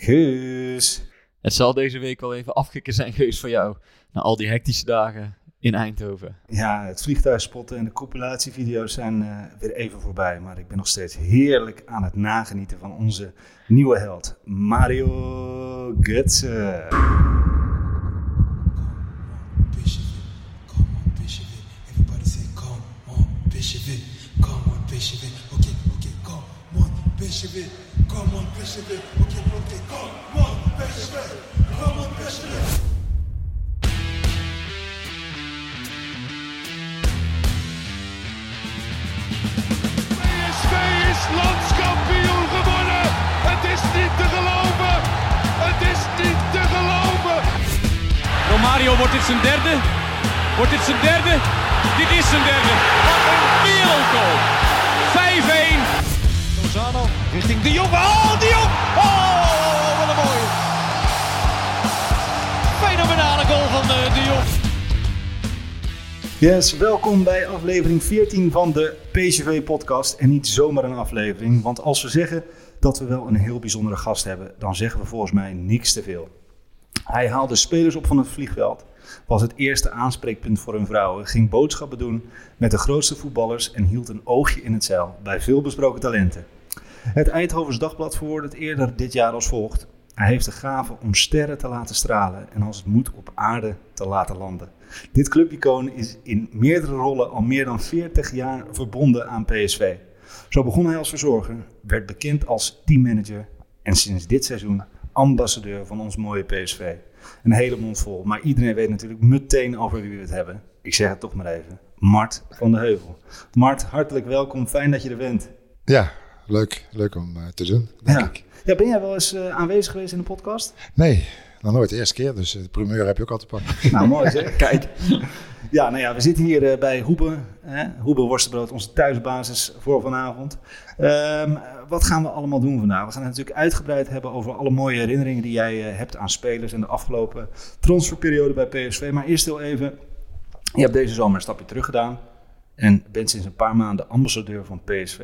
Geus. het zal deze week wel even afkicken zijn geweest voor jou. Na al die hectische dagen in Eindhoven. Ja, het vliegtuigspotten en de compilatievideo's zijn eh, weer even voorbij. Maar ik ben nog steeds heerlijk aan het nagenieten van onze nieuwe held, Mario Götze. Come on, it, come on, it. Okay, okay, come on, it, come on, it. PSV is landskampioen geworden. Het is niet te geloven. Het is niet te geloven. Romario, wordt dit zijn derde? Wordt dit zijn derde? Dit is zijn derde. Wat een wereldgoal. 5-1. Richting De Jong. Oh, De. Oh, wat een mooie. Fenomenale goal van eh, De Jong. Yes, welkom bij aflevering 14 van de PCV-podcast. En niet zomaar een aflevering, want als we zeggen dat we wel een heel bijzondere gast hebben, dan zeggen we volgens mij niks te veel. Hij haalde spelers op van het vliegveld, was het eerste aanspreekpunt voor hun vrouwen, ging boodschappen doen met de grootste voetballers en hield een oogje in het zeil bij veel besproken talenten. Het Eindhovens Dagblad verwoordde het eerder dit jaar als volgt. Hij heeft de gave om sterren te laten stralen en als het moet op aarde te laten landen. Dit clubicoon is in meerdere rollen al meer dan 40 jaar verbonden aan PSV. Zo begon hij als verzorger, werd bekend als teammanager en sinds dit seizoen ambassadeur van ons mooie PSV. Een hele mond vol, maar iedereen weet natuurlijk meteen over wie we het hebben. Ik zeg het toch maar even. Mart van de Heuvel. Mart, hartelijk welkom. Fijn dat je er bent. Ja, leuk. Leuk om eh, te doen, denk Ja. ik. Ja, ben jij wel eens eh, aanwezig geweest in de podcast? Nee, nog nooit de eerste keer, dus eh, de primeur heb je ook al te pakken. Nou, mooi zeg. Kijk. Ja, nou ja, we zitten hier bij Hoebe. Hè? Hoebe Worstenbrood, onze thuisbasis voor vanavond. Ehm, wat gaan we allemaal doen vandaag? We gaan het natuurlijk uitgebreid hebben over alle mooie herinneringen die jij hebt aan spelers en de afgelopen transferperiode bij PSV. Maar eerst heel even, je hebt deze zomer een stapje terug gedaan en bent sinds een paar maanden ambassadeur van PSV.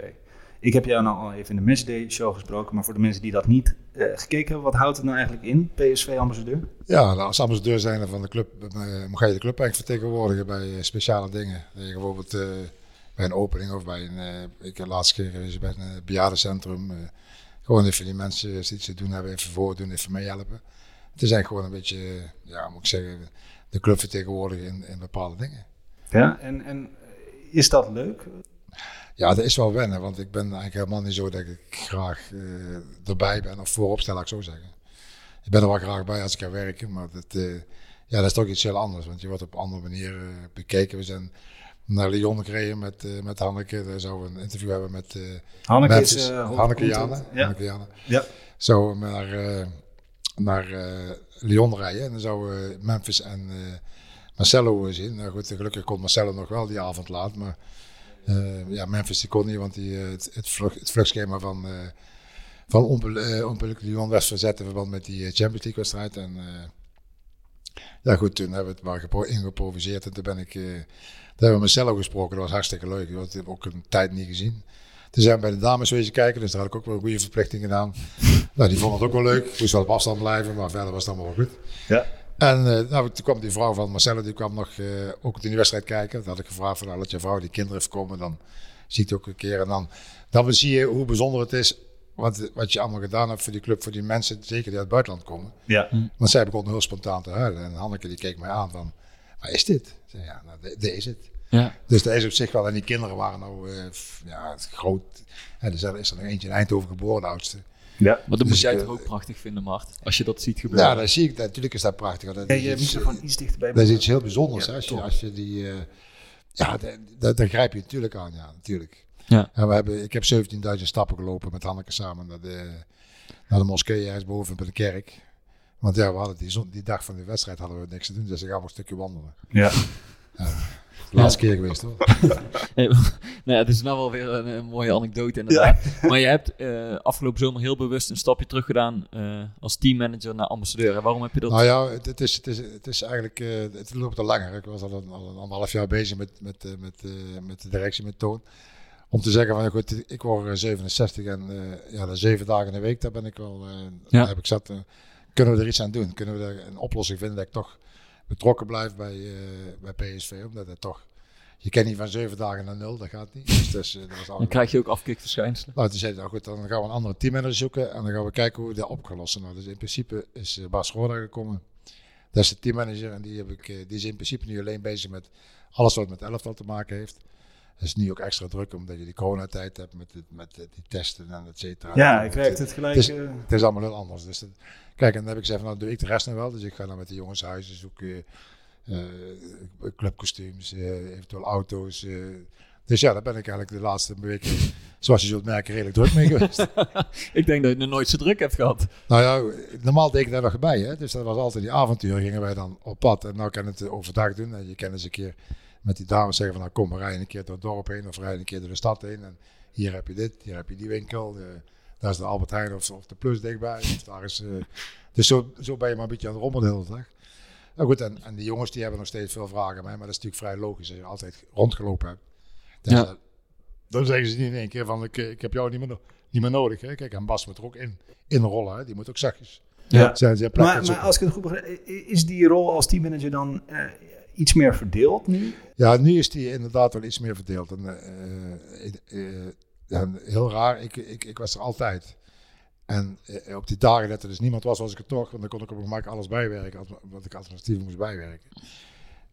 Ik heb jou nou al even in de Matchday show gesproken, maar voor de mensen die dat niet eh, gekeken hebben, wat houdt het nou eigenlijk in, PSV-ambassadeur? Ja, nou, als ambassadeur zijn van de club, eh, ga je de club eigenlijk vertegenwoordigen bij eh, speciale dingen. Je bijvoorbeeld eh, bij een opening of bij een, eh, ik heb laatst keer geweest bij een eh, bejaardencentrum. eh, gewoon even die mensen iets te doen hebben, even voordoen, even meehelpen. Het is eigenlijk gewoon een beetje, eh, ja, moet ik zeggen, de club vertegenwoordigen in, in bepaalde dingen. Ja, en, en is dat leuk? Ja, dat is wel wennen, want ik ben eigenlijk helemaal niet zo dat ik graag eh, erbij ben of voorop stel, laat ik zo zeggen. Ik ben er wel graag bij als ik ga werken, maar dat, eh, ja, dat is toch iets heel anders, want je wordt op een andere manier eh, bekeken. We zijn naar Lyon gereden met, met Hanneke, daar zouden we een interview hebben met Hanneke is Hanneke Jane. Ja. Hanneke Jane. ja. Zo naar, naar Lyon rijden en dan zouden we Memphis en Marcelo zien. Nou goed, gelukkig kon Marcelo nog wel die avond laat, maar ja, Memphis die kon niet, want die, eh, het, het, vlug, het vluchtschema van, uh, van Onpeluk Lyon werd verzet in verband met die eh, Champions League wedstrijd. En ja goed, toen hebben we het maar gepro ingeproviseerd en toen ben ik, toen hebben we Marcelo gesproken, dat was hartstikke leuk, want ik ook een tijd niet gezien. Toen zijn we bij de dames wezen kijken, dus daar had ik ook wel een goede verplichting gedaan. nou, die vonden het ook wel leuk, moest wel op afstand blijven, maar verder was het allemaal wel goed. Ja. En uh, nou, toen kwam die vrouw van Marcelo, die kwam nog uh, ook in die wedstrijd kijken. Dat had ik gevraagd van, nou, laat je vrouw die kinderen even komen, dan zie ik het ook een keer. En dan, dan zie je hoe bijzonder het is, wat, wat je allemaal gedaan hebt voor die club, voor die mensen, zeker die uit het buitenland komen. Ja. Want zij begon heel spontaan te huilen. En Hanneke die keek mij aan van, waar is dit? Zei, ja, nou, dit is het. Ja. Dus dat is op zich wel. En die kinderen waren nou, uh, ja, groot. En er is er nog eentje in Eindhoven geboren, de oudste. Ja. Maar dat Dus, moet jij eh, toch ook prachtig vinden, Mart? Als je dat ziet gebeuren. Ja, dat zie ik. Natuurlijk is dat prachtig. Dat je iets- microfoon iets dichterbij. Dat is iets heel bijzonders. Ja, als, je, top. als je die. eh, ja, da- da- daar grijp je natuurlijk aan. Ja, natuurlijk. Ja. En we hebben, ik heb 17.000 stappen gelopen met Hanneke samen. Dat, eh, naar de moskee ergens boven bij de kerk. Want ja, we hadden die, dag van de wedstrijd hadden we niks te doen, dus gaan we een stukje wandelen. Ja. De laatste keer geweest hoor. Nee, nou het is nou wel weer een, een mooie anekdote inderdaad. Maar je hebt eh, afgelopen zomer heel bewust een stapje terug gedaan eh, als teammanager naar ambassadeur. En waarom heb je dat? Nou ja, het, het, is, het, is, het is eigenlijk, eh, het loopt al langer. Ik was al een, al een anderhalf jaar bezig met, met, met, met de directie, met Toon. Om te zeggen van, ja, goed, ik word eh, 67 en ja, de zeven dagen in de week, daar ben ik wel, Ja. daar heb ik zat. kunnen we er iets aan doen? Kunnen we er een oplossing vinden dat ik toch betrokken blijf bij, eh, bij PSV? Omdat het toch, je kent niet van zeven dagen naar nul, dat gaat niet. Dus is, eh, dat was Dan krijg je ook afkikverschijnselen. nou, toen zei hij, nou goed, dan gaan we een andere teammanager zoeken en dan gaan we kijken hoe we dat op gaan lossen. Nou, dus in principe is eh, Bas Roda gekomen. Dat is de teammanager en die, heb ik, die is in principe nu alleen bezig met alles wat met elftal te maken heeft. Dat is nu ook extra druk omdat je die coronatijd hebt met, het, met die testen en et cetera. Ja, ik werkte het gelijk. Het is, eh, het is allemaal heel anders. Dus dat- kijk, en dan heb ik gezegd, van, nou doe ik de rest nog wel. Dus ik ga dan met de jongens huizen zoeken, eh, clubkostuums, eh, eventueel auto's. eh. dus ja, daar ben ik eigenlijk de laatste weken, zoals je zult merken, redelijk druk mee geweest. Ik denk dat je nog nooit zo druk hebt gehad. nou ja, normaal deed ik daar nog bij. Hè? Dus dat was altijd die avontuur, gingen wij dan op pad. En nou kan het overdag doen. En je kan eens een keer met die dames zeggen van, nou kom, we rijden een keer door het dorp heen. Of rijden een keer door de stad heen. En hier heb je dit, hier heb je die winkel. eh, daar is de Albert Heijn of, of de Plus dichtbij. Of daar is, eh, dus zo, zo ben je maar een beetje aan het rommelen de hele dag. Nou goed, en, en die jongens die hebben nog steeds veel vragen aan mij. Maar dat is natuurlijk vrij logisch als je altijd rondgelopen hebt. Dus, Ja. eh, dan zeggen ze niet in één keer van, ik, ik heb jou niet meer, no- niet meer nodig. Hè? Kijk, en Bas moet er ook in, in rollen. Hè? Die moet ook zachtjes. Ja. Zijn ze plek Maar, maar als ik het goed begrijp, is die rol als teammanager dan eh, iets meer verdeeld nu? Ja, nu is die inderdaad wel iets meer verdeeld. En, eh, eh, eh, ja, heel raar, ik, ik, ik was er altijd. En op die dagen dat er dus niemand was, was ik er toch. Want dan kon ik op mijn gemak alles bijwerken, wat ik alternatief moest bijwerken.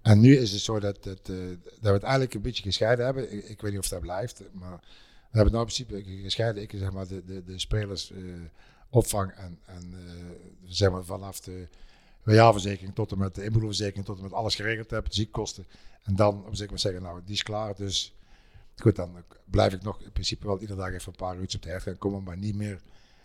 En nu is het zo dat, dat, eh, dat we het eigenlijk een beetje gescheiden hebben. Ik, ik weet niet of dat blijft, maar we hebben het nou in principe gescheiden. Ik zeg maar de, de, de spelers eh, opvang en, en eh, zeg maar vanaf de jaarverzekering tot en met de inboedelverzekering tot en met alles geregeld heb, ziekkosten. En dan op zich maar zeggen, nou, die is klaar. Dus goed, dan blijf ik nog in principe wel iedere dag even een paar uurtjes op de hert gaan komen, maar niet meer,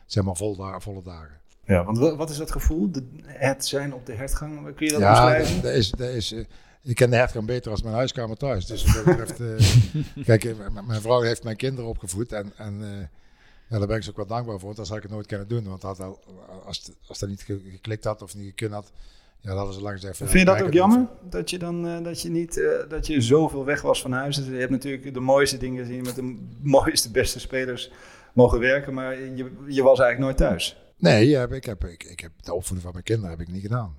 zeg maar, vol volle dagen. Ja, want wa- wat is dat gevoel? De, het zijn op de hertgang, kun je dat ja, beschrijven? dat is, dat is, eh, ik ken de hertgang beter als mijn huiskamer thuis. Dus wat dat betreft, eh, kijk, eh, mijn vrouw heeft mijn kinderen opgevoed en, en ja, daar ben ik ze ook wel dankbaar voor, want dat had ik het nooit kunnen doen. Want had, als, het- als dat niet ge- geklikt had of niet gekund had, ja, dat hadden ze lang gezegd. van, ja, Vind je dat ook jammer? Dat je dan eh, dat je niet eh, dat je zoveel weg was van huis. Dus je hebt natuurlijk de mooiste dingen gezien met de mooiste, beste spelers mogen werken, maar je, je was eigenlijk nooit thuis. Nee, ja, ik, heb, ik, ik heb de opvoeding van mijn kinderen heb ik niet gedaan.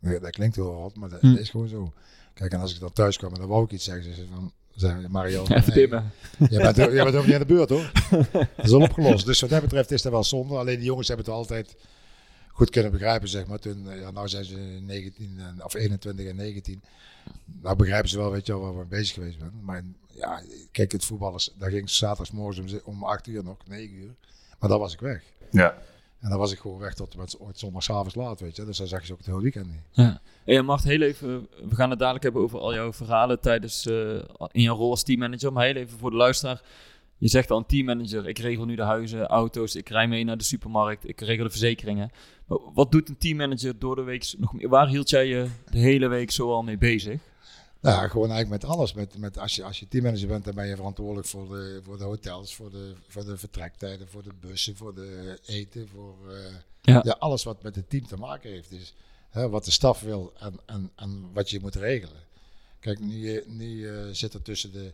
Dat klinkt heel wat, maar dat, Hm. is gewoon zo. Kijk, en als ik dan thuis kwam en dan wou ik iets zeggen, ze van, zei Mario, Even nee, dimmen. jij bent, jij bent ook niet aan de beurt hoor. Dat is al opgelost. Dus wat dat betreft is dat wel zonde. Alleen die jongens hebben het altijd goed kunnen begrijpen, zeg maar. Toen, eh, ja, nou zijn ze 19 en, of 21 en 19. Nou begrijpen ze wel, weet je wel, waar we mee bezig geweest zijn. Maar ja, kijk, het voetballers, daar ging zaterdagsmorgens om, ze- om 8 uur nog, 9 uur. Maar dan was ik weg. Ja. En dan was ik gewoon weg tot met ooit zondagavond laat, weet je. Dus dan zag je ze ook het hele weekend niet. Ja. Hey, Mart, heel even, we gaan het dadelijk hebben over al jouw verhalen tijdens, eh, in jouw rol als teammanager. Maar heel even voor de luisteraar. Je zegt al een teammanager, ik regel nu de huizen, auto's, ik rij mee naar de supermarkt, ik regel de verzekeringen. Maar wat doet een teammanager door de week nog meer? Waar hield jij je de hele week zo al mee bezig? Nou, ja, gewoon eigenlijk met alles. Met, met als, je, als je teammanager bent, dan ben je verantwoordelijk voor de, voor de hotels, voor de, voor de vertrektijden, voor de bussen, voor de eten, voor eh, Ja. ja. alles wat met het team te maken heeft. Dus hè, wat de staf wil en, en, en wat je moet regelen. Kijk, nu, eh, nu eh, zit er tussen, de,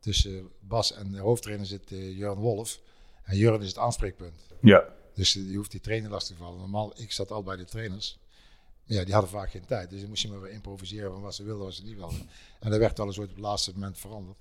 tussen Bas en de hoofdtrainer zit uh, Jurgen Wolf. En Jurgen is het aanspreekpunt. Ja. Dus je hoeft die trainer lastig te vallen. Normaal, ik zat al bij de trainers. Ja, die hadden vaak geen tijd. Dus dan moest je maar weer improviseren van wat ze wilden, wat ze niet wilden. En dat werd alles ooit op het laatste moment veranderd.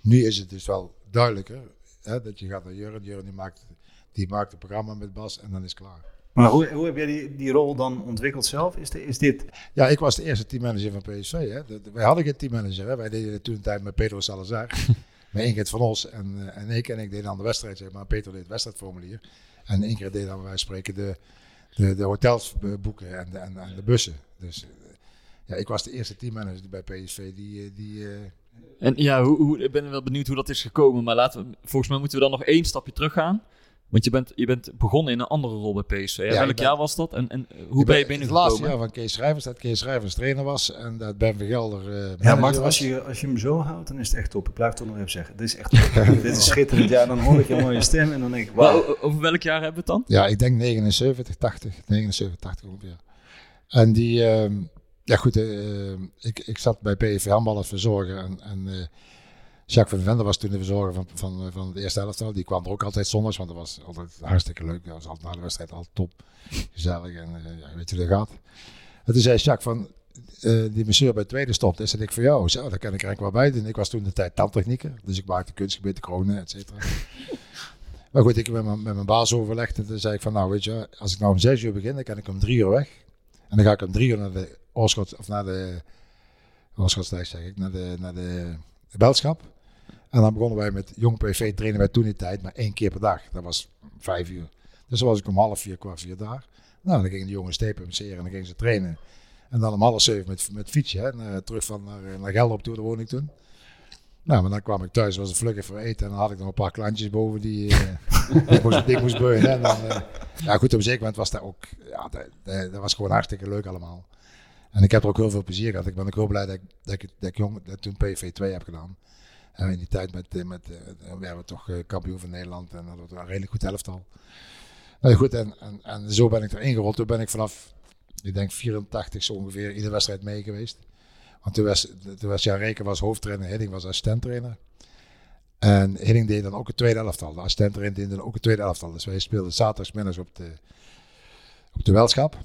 Nu is het dus wel duidelijker hè, dat je gaat naar Jurgen. Jurgen die maakt, die maakt het programma met Bas en dan is het klaar. Maar hoe, hoe heb jij die, die rol dan ontwikkeld zelf? Is, de, is dit... Ja, ik was de eerste teammanager van PSV. Hè. De- de- wij hadden geen teammanager. Hè. Wij deden het toen een tijd met Pedro Salazar. met Ingrid van Os en, eh, en ik. En ik deed dan de wedstrijd, zeg maar. Peter deed het wedstrijdformulier. En Ingrid deed dan, van spreken, de, de, hotels eh, boeken en de, en, de bussen. Dus eh, ja, ik was de eerste teammanager bij PSV die... eh, die En ja, hoe, hoe, ik ben wel benieuwd hoe dat is gekomen. Maar laten we, volgens mij moeten we dan nog één stapje terug gaan. Want je bent, je bent begonnen in een andere rol bij PSV. Ja, Welk ben- jaar was dat? En, en hoe ben je Het laatste binnengekomen? jaar van Kees Schrijvers, dat Kees Schrijvers trainer was en dat Ben Vergelder eh Ja, maar was. als je, als je hem zo houdt, dan is het echt top. Ik blijf het toch nog even zeggen. Dit is echt top. Dit is schitterend. Ja, dan hoor ik helemaal je stem en dan denk ik, o- over welk jaar hebben we het dan? Ja, ik denk 79, 80, 79, 80 ongeveer. En die, ehm, ja goed, eh, ik, ik zat bij PSV handbal als verzorger en, en eh, Jacques van den Vender was toen de verzorger van, van, eh, van de eerste elftal. Die kwam er ook altijd zondags, want dat was altijd hartstikke leuk. Dat was altijd na de wedstrijd altijd top, gezellig en eh, ja, weet je hoe dat gaat. En toen zei Jacques van, eh, die monsieur bij het tweede stopt, is dat ik voor jou. Zo, daar kan ik er eigenlijk wel bij doen. Ik was toen de tijd tandtechnieker, dus ik maakte kunstgebieden, kronen, et cetera. Maar goed, ik heb met mijn, met mijn baas overlegd en toen zei ik van, nou weet je, als ik nou om zes uur begin, dan kan ik om drie uur weg. En dan ga ik om drie uur naar de Oorschot, of naar de Oorschotstijk zeg ik, naar de, naar de Belschap. En dan begonnen wij met Jong PV, trainen wij toen die tijd maar één keer per dag. Dat was vijf uur. Dus dan was ik om half vier, kwart vier daar. Nou, dan gingen de jongens stepen en dan gingen ze trainen. En dan om half zeven met, met fietsje, terug van naar, naar Gelderop toe, daar toen. Nou, maar dan kwam ik thuis, was het vlug even eten. En dan had ik nog een paar klantjes boven die, eh, die ik moest, die moest eh, ja, goed, op een zeker moment was dat ook, ja, dat, dat, was gewoon hartstikke leuk allemaal. En ik heb er ook heel veel plezier gehad. Ik ben ook heel blij dat ik, dat jong, dat toen PV 2 heb gedaan. In die tijd met, eh, met eh, werden we toch eh, kampioen van Nederland en dat was een redelijk goed elftal. Nou goed, en, en, en zo ben ik erin gerold. Toen ben ik vanaf, ik denk 84 zo ongeveer, iedere wedstrijd mee geweest. Want toen was, toen was Jan Reken was hoofdtrainer, Hidding was assistenttrainer. En Hidding deed dan ook het tweede elftal. De assistenttrainer deed dan ook het tweede elftal. Dus wij speelden zaterdagsmiddags op de, op de Welschap.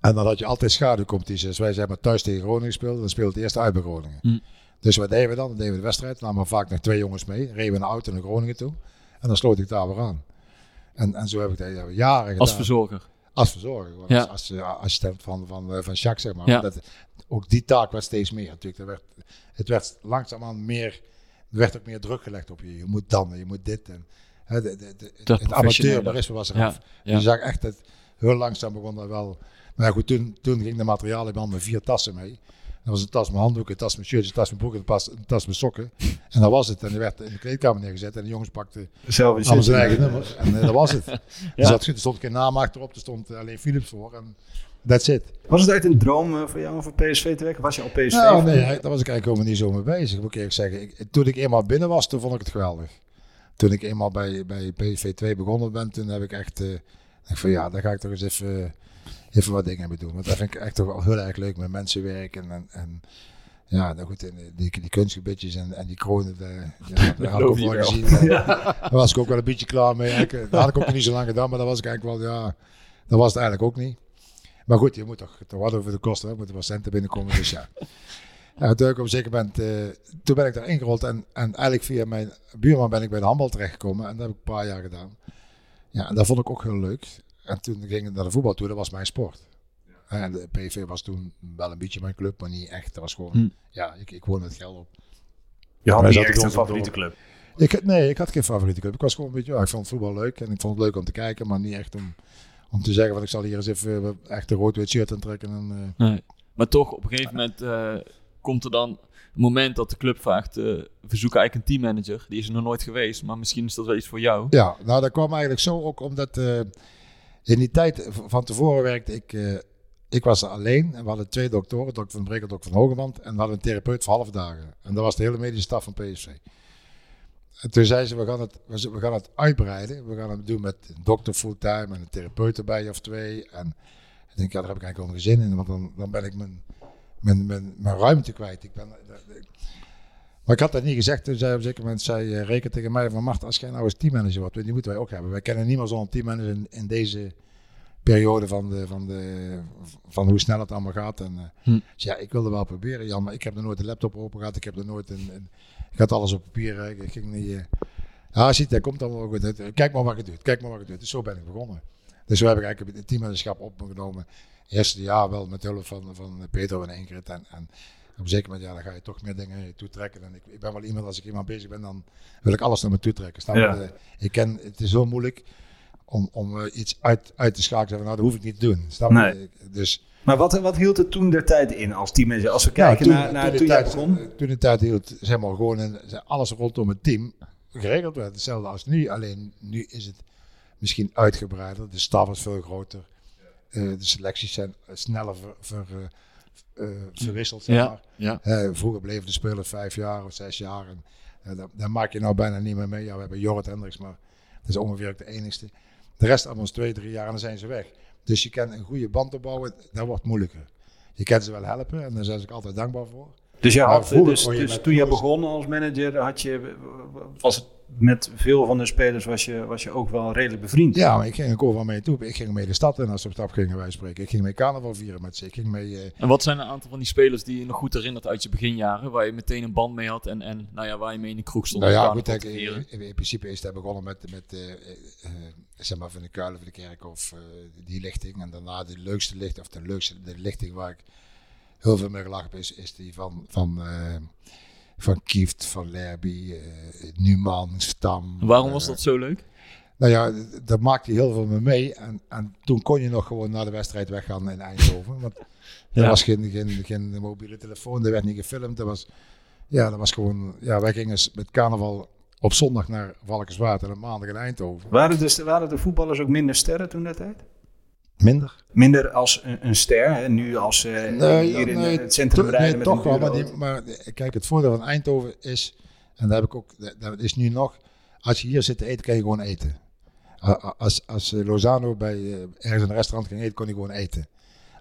En dan had je altijd schaduwcompetities. Dus wij zijn maar thuis tegen Groningen gespeeld. Dan speelde het eerst uit bij Groningen. Mm. Dus wat deden we dan? Dan deden we de wedstrijd. Dan namen we vaak nog twee jongens mee. Reden we een auto naar Groningen toe. En dan sloot ik daar weer aan. En, en zo heb ik dat ja, jaren gedaan. Als verzorger. Als verzorger. gewoon Ja. Als, als eh, assistent van, van, eh, van Jacques, zeg maar. Ja. Dat, ook die taak werd steeds meer natuurlijk. Er werd, het werd langzaamaan meer... Er werd ook meer druk gelegd op je. Je moet dan, je moet dit. En, hè, de, de, de, het amateurisme was eraf. Ja, Je zag echt dat heel langzaam begon dat wel. Maar ja, goed, toen, toen ging de materialenman met vier tassen mee. Dat was een tas met handdoeken, een tas met shirtjes, een tas met broeken, een tas, een tas met sokken. En dat was het. En die werd in de kleedkamer neergezet en de jongens pakten Zelf allemaal zijn eigen nummers. En eh, dat was het. Er, zat, er stond geen naam achterop, er stond alleen Philips voor. En that's it. Was het uit een droom eh, voor jou om voor PSV te werken? Was je al PSV? Nou, nee, daar was ik eigenlijk helemaal niet zo mee bezig, moet ik eerlijk zeggen. Ik, toen ik eenmaal binnen was, toen vond ik het geweldig. Toen ik eenmaal bij, bij PSV 2 begonnen ben, toen heb ik echt... eh ik van ja, daar ga ik toch eens even, even wat dingen mee doen. Want dat vind ik echt toch wel heel erg leuk, met mensen werken en... en ja, nou goed, en die, die kunstgebitjes en, en die kronen, daar, ja, daar had ik ook wel gezien. En Daar was ik ook wel een beetje klaar mee. eigenlijk. Dat had ik ook niet zo lang gedaan, maar dat was ik eigenlijk wel, ja, dat was het eigenlijk ook niet. Maar goed, je moet toch, toch wat over de kosten, hè. er moeten wel centen binnenkomen, dus ja. Ja, toen ik op een zeker moment, eh, toen ben ik daar ingerold en, en eigenlijk via mijn buurman ben ik bij de handbal terechtgekomen en dat heb ik een paar jaar gedaan. Ja, en dat vond ik ook heel leuk. En toen ging ik naar de voetbal toe, dat was mijn sport. En de PV was toen wel een beetje mijn club, maar niet echt. Dat was gewoon, Hm. ja, ik, ik woon met geld op. Je had niet echt een favoriete club. Ik, nee, ik had geen favoriete club. Ik was gewoon een beetje, ja, ik vond voetbal leuk en ik vond het leuk om te kijken, maar niet echt om, om te zeggen van ik zal hier eens even eh, echt een rood-wit shirt aantrekken. En, eh, Nee. Maar toch, op een gegeven moment eh, komt er dan een moment dat de club vraagt... eh, we zoeken eigenlijk een teammanager. Die is er nog nooit geweest, maar misschien is dat wel iets voor jou. Ja, nou dat kwam eigenlijk zo ook omdat eh, die tijd van tevoren werkte ik, eh, ik was alleen en we hadden twee doktoren, dokter Van Brekel, dokter Van Hogeband en we hadden een therapeut voor half dagen. En dat was de hele medische staf van PSV. En toen zei ze, we gaan, het, we gaan het uitbreiden. We gaan het doen met een dokter fulltime en een therapeut erbij of twee. En ik denk, ja, daar heb ik eigenlijk wel geen zin in, want dan, dan ben ik mijn, mijn, mijn, mijn ruimte kwijt. Ik ben, maar ik had dat niet gezegd. Toen zei op een zeker moment zei eh, Reken tegen mij van Mart, als jij nou eens teammanager wordt, die moeten wij ook hebben. Wij kennen niemand zonder teammanager in, in deze periode van, de, van, de, van hoe snel het allemaal gaat. En, eh, Hm. dus ja, ik wilde wel proberen, Jan, maar ik heb er nooit een laptop open gehad. Ik heb er nooit een, een- ik had alles op papier. Ik ging niet. eh, ja, ziet, dat komt dan wel goed. uit. Kijk maar wat je doet. Kijk maar wat je doet. Dus zo ben ik begonnen. Dus zo heb ik eigenlijk het teammanagerschap opgenomen. Eerste jaar wel met hulp van, van Peter en Ingrid. En, en op een zeker moment, ja, dan ga je toch meer dingen naar je toe trekken. En ik, ik ben wel iemand, als ik iemand bezig ben, dan wil ik alles naar me toe trekken. Ja. Eh, Ik ken, het is zo moeilijk om, om eh, iets uit, uit te schakelen. Van, nou, dat hoef ik niet te doen. Snap? Nee. Ik- Dus, Maar wat, wat hield het toen der tijd in als teammanager? Als we ja, kijken naar, naar de toen tijd, begon. toen de tijd hield, zeg maar, gewoon een, alles rondom het team. geregeld werd. Hetzelfde als nu, alleen nu is het misschien uitgebreider. De staf is veel groter. Eh, de selecties zijn sneller ver, ver, verwisseld. Zeg maar. ja. Eh, vroeger bleven de spelers vijf jaar of zes jaar. En, eh, dat, dat maak je nou bijna niet meer mee. Ja, we hebben Jorrit Hendricks, maar dat is ongeveer ook de enigste. De rest allemaal is twee, drie jaar en dan zijn ze weg. Dus je kan een goede band opbouwen, dat wordt moeilijker. Je kan ze wel helpen en daar zijn ze ook altijd dankbaar voor. Dus, had, vroeger dus, dus toen je jongens- begon als manager, had je, was het met veel van de spelers was je, was je ook wel redelijk bevriend. Ja, maar ik ging ook overal mee toe. Ik ging mee de stad in als we op stap gingen wij spreken. Ik ging mee carnaval vieren met ze. Ik ging mee... eh, En wat zijn een aantal van die spelers die je nog goed herinnert uit je beginjaren? Waar je meteen een band mee had en, en nou ja, waar je mee in de kroeg stond. Nou ja, goed, vieren? in, in principe is het begonnen met, met eh, eh, zeg maar van de kuilen van de kerk of eh, die lichting. En daarna de leukste lichting, of de leukste de lichting waar ik heel veel mee gelachen heb, is, is die van, van, eh, van Kieft, van Lerby, eh Numan, Stam. Waarom was eh, dat zo leuk? Nou ja, daar maakte hij heel veel mee mee. En, en toen kon je nog gewoon naar de wedstrijd weggaan in Eindhoven. Want er Ja. was geen, geen, geen mobiele telefoon, er werd niet gefilmd. Er was, ja, dat was gewoon... Ja, wij gingen met carnaval op zondag naar Valkenswaard en op maandag in Eindhoven. Waren, de, waren de voetballers ook minder sterren toen dat tijd? Minder? Minder als een, een ster, hè? nu als eh, hier in het centrum to- rijden nee, met toch een wel. Maar, die, maar eh, kijk, het voordeel van Eindhoven is, en dat heb ik ook, dat- is nu nog, als je hier zit te eten, kan je gewoon eten. Als, als eh, Lozano bij eh, ergens een restaurant ging eten, kon hij gewoon eten.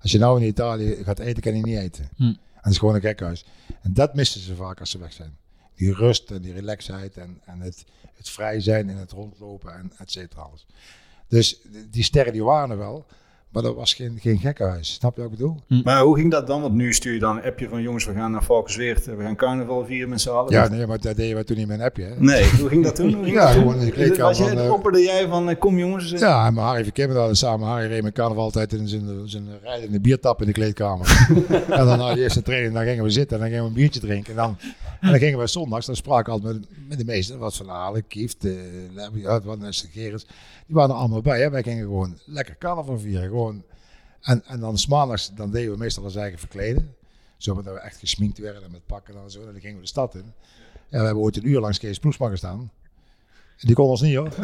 Als je nou in Italië gaat eten, kan hij niet eten. Hm. En het is gewoon een gekhuis. En dat missen ze vaak als ze weg zijn. Die rust en die relaxheid en, en het, het vrij zijn en het rondlopen en et cetera alles. Dus die sterren die waren er wel, maar dat was geen, geen gekkenhuis. Snap je wat ik bedoel? Maar hoe ging dat dan? Want nu stuur je dan een appje van jongens, we gaan naar Valkensweert, we gaan carnaval vieren met z'n allen. Ja, nee, maar dat deden we toen niet met een appje. Hè? Nee, hoe ging dat toen? Ging Ja, dat gewoon in de kleedkamer Was jij, van, eh, opperde jij van, eh, kom jongens. eh, Ja, mijn Harry verkeerde dat samen. Harry reed met carnaval altijd in zijn, zijn rijdende biertap in de kleedkamer. en dan na de eerste training, dan gingen we zitten en dan gingen we een biertje drinken. En dan, en dan gingen we zondags, dan spraken we altijd met, met de meesten. Dat was Van Aalen, Kieft, uh, Lemmy, wat Gerens. Die waren er allemaal bij. Hè. Wij gingen gewoon lekker carnaval vieren. Gewoon. En, en dan maandags, dan deden we meestal ons eigen verkleden. Zodat we echt gesminkt werden en met pakken en zo. En dan gingen we de stad in. Ja, we hebben ooit een uur langs Kees Ploesma gestaan. En die kon ons niet hoor.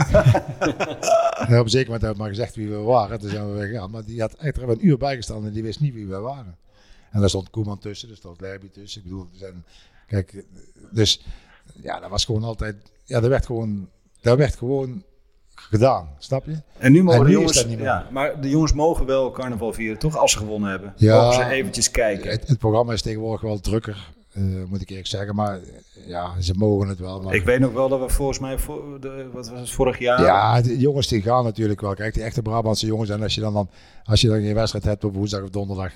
En op een zeker moment hebben we maar gezegd wie we waren. Toen zijn we weggegaan. Maar die had echt er een uur bijgestaan en die wist niet wie we waren. En daar stond Koeman tussen, er stond Lerby tussen. Ik bedoel, er zijn, kijk, dus ja, dat was gewoon altijd, ja, dat werd gewoon, dat werd gewoon gedaan, snap je? En nu mogen En de nu jongens, ja, maar de jongens mogen wel carnaval vieren, toch? Als ze gewonnen hebben. Ja. Mogen ze eventjes kijken. Het, het programma is tegenwoordig wel drukker, eh, moet ik eerlijk zeggen. Maar eh, ja, ze mogen het wel. Maar, Ik weet nog wel dat we volgens mij, voor de, wat was het, vorig jaar... Ja, de jongens die gaan natuurlijk wel. Kijk, die echte Brabantse jongens. En als je dan, dan, als je dan geen wedstrijd hebt op woensdag of donderdag,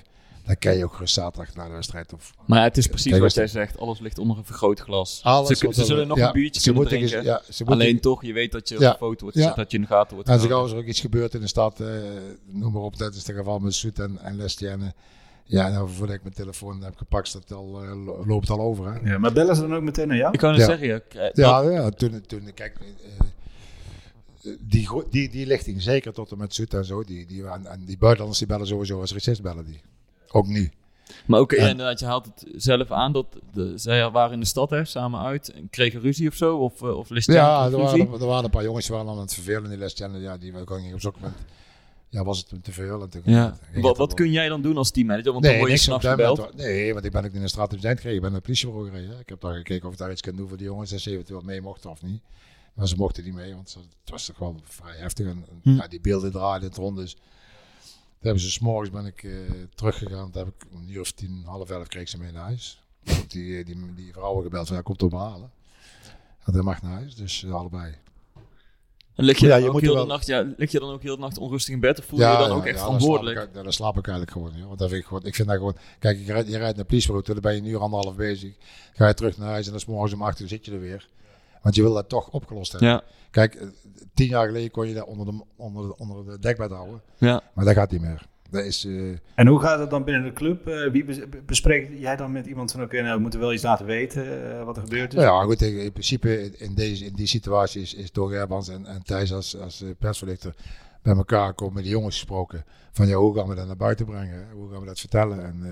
dan kan je ook gerust zaterdag naar de wedstrijd. Of, Maar ja, het is precies wat jij zegt. Alles ligt onder een vergrootglas. Alles ze ze zullen nog ja, een biertje ze kunnen moeten drinken. eens- ja, ze moeten- Alleen toch, je weet dat je op Ja. de foto wordt Ja. gezet, dat je in de gaten wordt En als er ook iets gebeurt in de stad, eh, noem maar op, dat is het geval met Soet en, en Lestienne. Ja, nou, voordat ik mijn telefoon heb gepakt, staat al, eh, lo- loopt het al over. Hè? Ja, maar bellen ze dan ook meteen naar jou? Ik kan het Ja. zeggen, ja. Ja, dat- ja toen, toen kijk, eh, die, die, die lichting zeker tot en met Soet en zo, die, die, en, en die buitenlanders die bellen sowieso als racist bellen die. Ook nu. Maar ook Ja. inderdaad, je haalt het zelf aan dat de, zij waren in de stad hè, samen uit en kregen ruzie of zo, of, eh, of Listjan Ja, er waren, er waren een paar jongens die waren aan het vervelen, die Lestienne, ja, die waren op zo'n moment, ja, was het te veel. En toen, Ja. Wat, wat kun jij dan doen als teammanager? Want dan word je s'nachts dat gebeld. Nee, want ik ben ook niet in de straat op zijn gekregen. Ik ben naar het politiebureau gereden. Ik heb daar gekeken of ik daar iets kan doen voor die jongens. En ze eventueel mee mochten of niet. Maar ze mochten niet mee, want ze- het was toch wel vrij heftig. En, en, Hm. ja, die beelden draaiden het rond. Dus toen hebben ze s'morgens ben ik eh, teruggegaan. Toen heb ik om een uur of tien, half elf kreeg ze mee naar huis. Toen heb ik die, die, die vrouwen gebeld van ja, komt op me halen. En dat mag naar huis, dus eh, allebei. En lig je, Ja, dan je ook moet heel de wel- nacht, ja, lig je dan ook heel de nacht onrustig in bed? Of voel je je dan ook echt dan verantwoordelijk? slaap ik, ja, dan slaap ik eigenlijk gewoon. Ja. Want dat vind ik, gewoon, ik vind dat gewoon... Kijk, je rijdt, je rijdt naar politiebureau, dan ben je een uur, anderhalf bezig. Ga je terug naar huis en dan is morgens om acht uur zit je er weer. Want je wil dat toch opgelost hebben. Ja, Kijk, eh, tien jaar geleden kon je dat onder de, onder de, onder de dekbed houden. ja. Maar dat gaat niet meer. Dat is... eh, En hoe gaat het dan binnen de club? Eh, wie bes- bespreekt jij dan met iemand van, oké, nou, we moeten wel iets laten weten wat er gebeurd is? Nou ja, goed, in in principe in, in deze, in die situatie is, is Door Gerbans en, en Thijs als, als persverlichter bij elkaar komen met de jongens gesproken. Van ja, hoe gaan we dat naar buiten brengen? Hoe gaan we dat vertellen? En eh,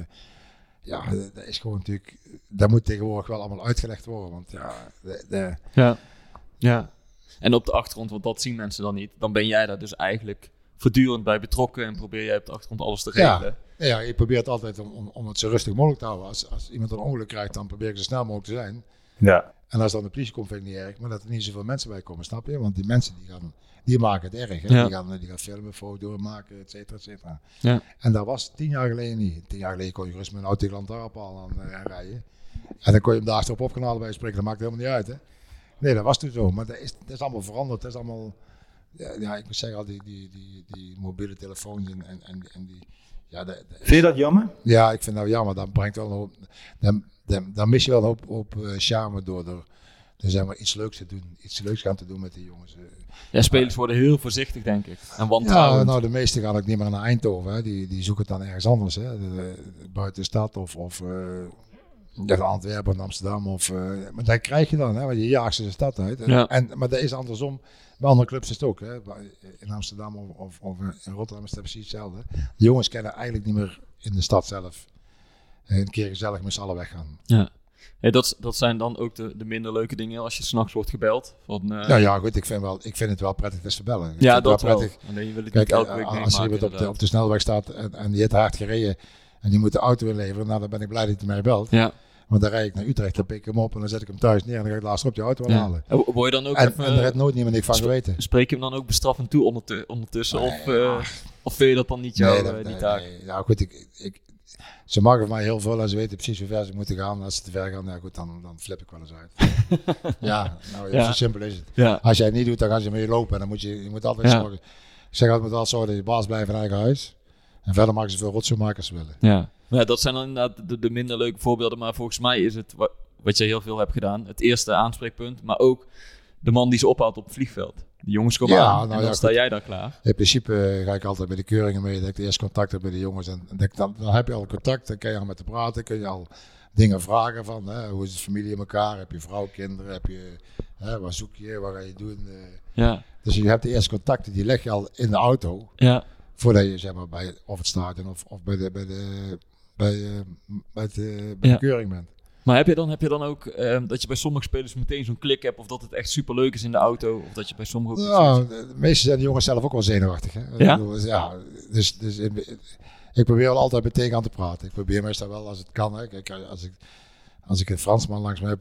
ja, dat- is gewoon natuurlijk, dat moet tegenwoordig wel allemaal uitgelegd worden. Want ja, de, de- ja. Ja. En op de achtergrond, want dat zien mensen dan niet, dan ben jij daar dus eigenlijk voortdurend bij betrokken en probeer jij op de achtergrond alles te Ja. regelen. Ja, ik probeer het altijd om, om, om het zo rustig mogelijk te houden. Als, als iemand een ongeluk krijgt, dan probeer ik zo snel mogelijk te zijn. Ja. En als dan de politie komt, vind ik niet erg. Maar dat er niet zoveel mensen bij komen, snap je? Want die mensen die gaan, die maken het erg. Hè? Ja. Die, gaan, die gaan filmen, foto's maken, et cetera, et cetera. Ja. En dat was tien jaar geleden niet. Tien jaar geleden kon je gerust met een auto tegen een lantaarnpaal aan eh, rijden. En dan kon je hem daar op halen bij spreken. Dat maakt helemaal niet uit, hè? Nee, dat was toen zo. Maar dat is, dat is allemaal veranderd. Dat is allemaal... Ja, ja, ik moet zeggen, al die, die, die, die mobiele telefoons en, en, en, en die... Ja, dat, dat Vind je dat jammer? ja, ik vind dat jammer. Dat brengt wel een hoop, dan, dan, dan mis je wel een hoop, hoop eh, charme door er, er zeg maar, iets leuks te doen. Iets leuks gaan te doen met die jongens. eh. Ja, spelers worden heel voorzichtig, denk ik. En Ja, wantrouwend. nou, de meesten gaan ook niet meer naar Eindhoven. Hè. Die, die zoeken het dan ergens anders. Hè. De- de- buiten de stad of, of ja, Antwerpen of Amsterdam. Of, eh, maar dat krijg je dan. Hè, want je jaagt ze de stad uit. En, Ja. en, maar dat is andersom. Bij andere clubs is het ook. Hè. In Amsterdam of, of, of in Rotterdam is het precies hetzelfde. De jongens kennen eigenlijk niet meer in de stad zelf. Een keer gezellig met z'n allen weggaan. Ja. Ja, dat, dat zijn dan ook de, de minder leuke dingen als je s'nachts wordt gebeld. Van, eh, Ja, ja, goed. Ik vind, wel, ik vind het wel prettig dat ze bellen. Ik ja, vind dat wel. prettig. Alleen je wil het Kijk, elke eh, week als meemaken, iemand op de, op de snelweg staat en, en die heeft hard gereden en die moet de auto inleveren, nou dan ben ik blij dat hij mij belt. Ja. Want dan rijd ik naar Utrecht, dan pik ik hem op en dan zet ik hem thuis neer en dan ga ik laatst op die auto ja. halen. En Word je dan ook En, even... en heeft nooit niemand niks van geweten. Spreek je hem dan ook bestraffend toe ondertu- ondertussen? Nee, of, eh, of vind je dat dan niet jouw Nee, dat- die taak? nee. Nou goed, ik, ik, ze maken van mij heel veel en ze weten precies hoe ver ze moeten gaan. Als ze te ver gaan, nou goed, dan, dan flip ik wel eens uit. ja, nou, Ja. zo simpel is het. Ja. Als jij het niet doet, dan gaan ze mee lopen en dan moet je, je moet altijd Ja. zorgen. Ik zeg altijd, altijd zorgen dat je baas blijft in eigen huis. En verder maken ze veel rotzooi maken als ze willen. Ja. Ja, dat zijn dan inderdaad de, de minder leuke voorbeelden. Maar volgens mij is het, wa- wat je heel veel hebt gedaan, het eerste aanspreekpunt. Maar ook de man die ze ophaalt op het vliegveld. De jongens komen Ja, aan nou en dan ja, sta jij daar klaar. In principe eh, ga ik altijd bij de keuringen mee. Dat ik eerst contact heb met de jongens. En dan, dan heb je al contact. Dan kun je al met te praten. Kun je al dingen vragen van hè, hoe is de familie in elkaar? Heb je vrouw, kinderen? Heb je, hè, wat zoek je? Wat ga je doen? Eh, Ja. dus je hebt de eerste contacten. Die leg je al in de auto. Ja. Voordat je zeg maar, bij of het stadion of, of bij, de, bij, de, bij, eh, bij, het, eh, bij Ja. de keuring bent. Maar heb je dan, heb je dan ook ehm, dat je bij sommige spelers meteen zo'n klik hebt? Of dat het echt super leuk is in de auto? Of dat je bij sommigen ook... Ja, de meeste zijn de jongens zelf ook wel zenuwachtig. Hè? Ik Ja? bedoel, dus ja, dus, dus ik probeer wel altijd meteen aan te praten. Ik probeer meestal wel als het kan. Hè. Kijk, als ik, als ik een Fransman langs me heb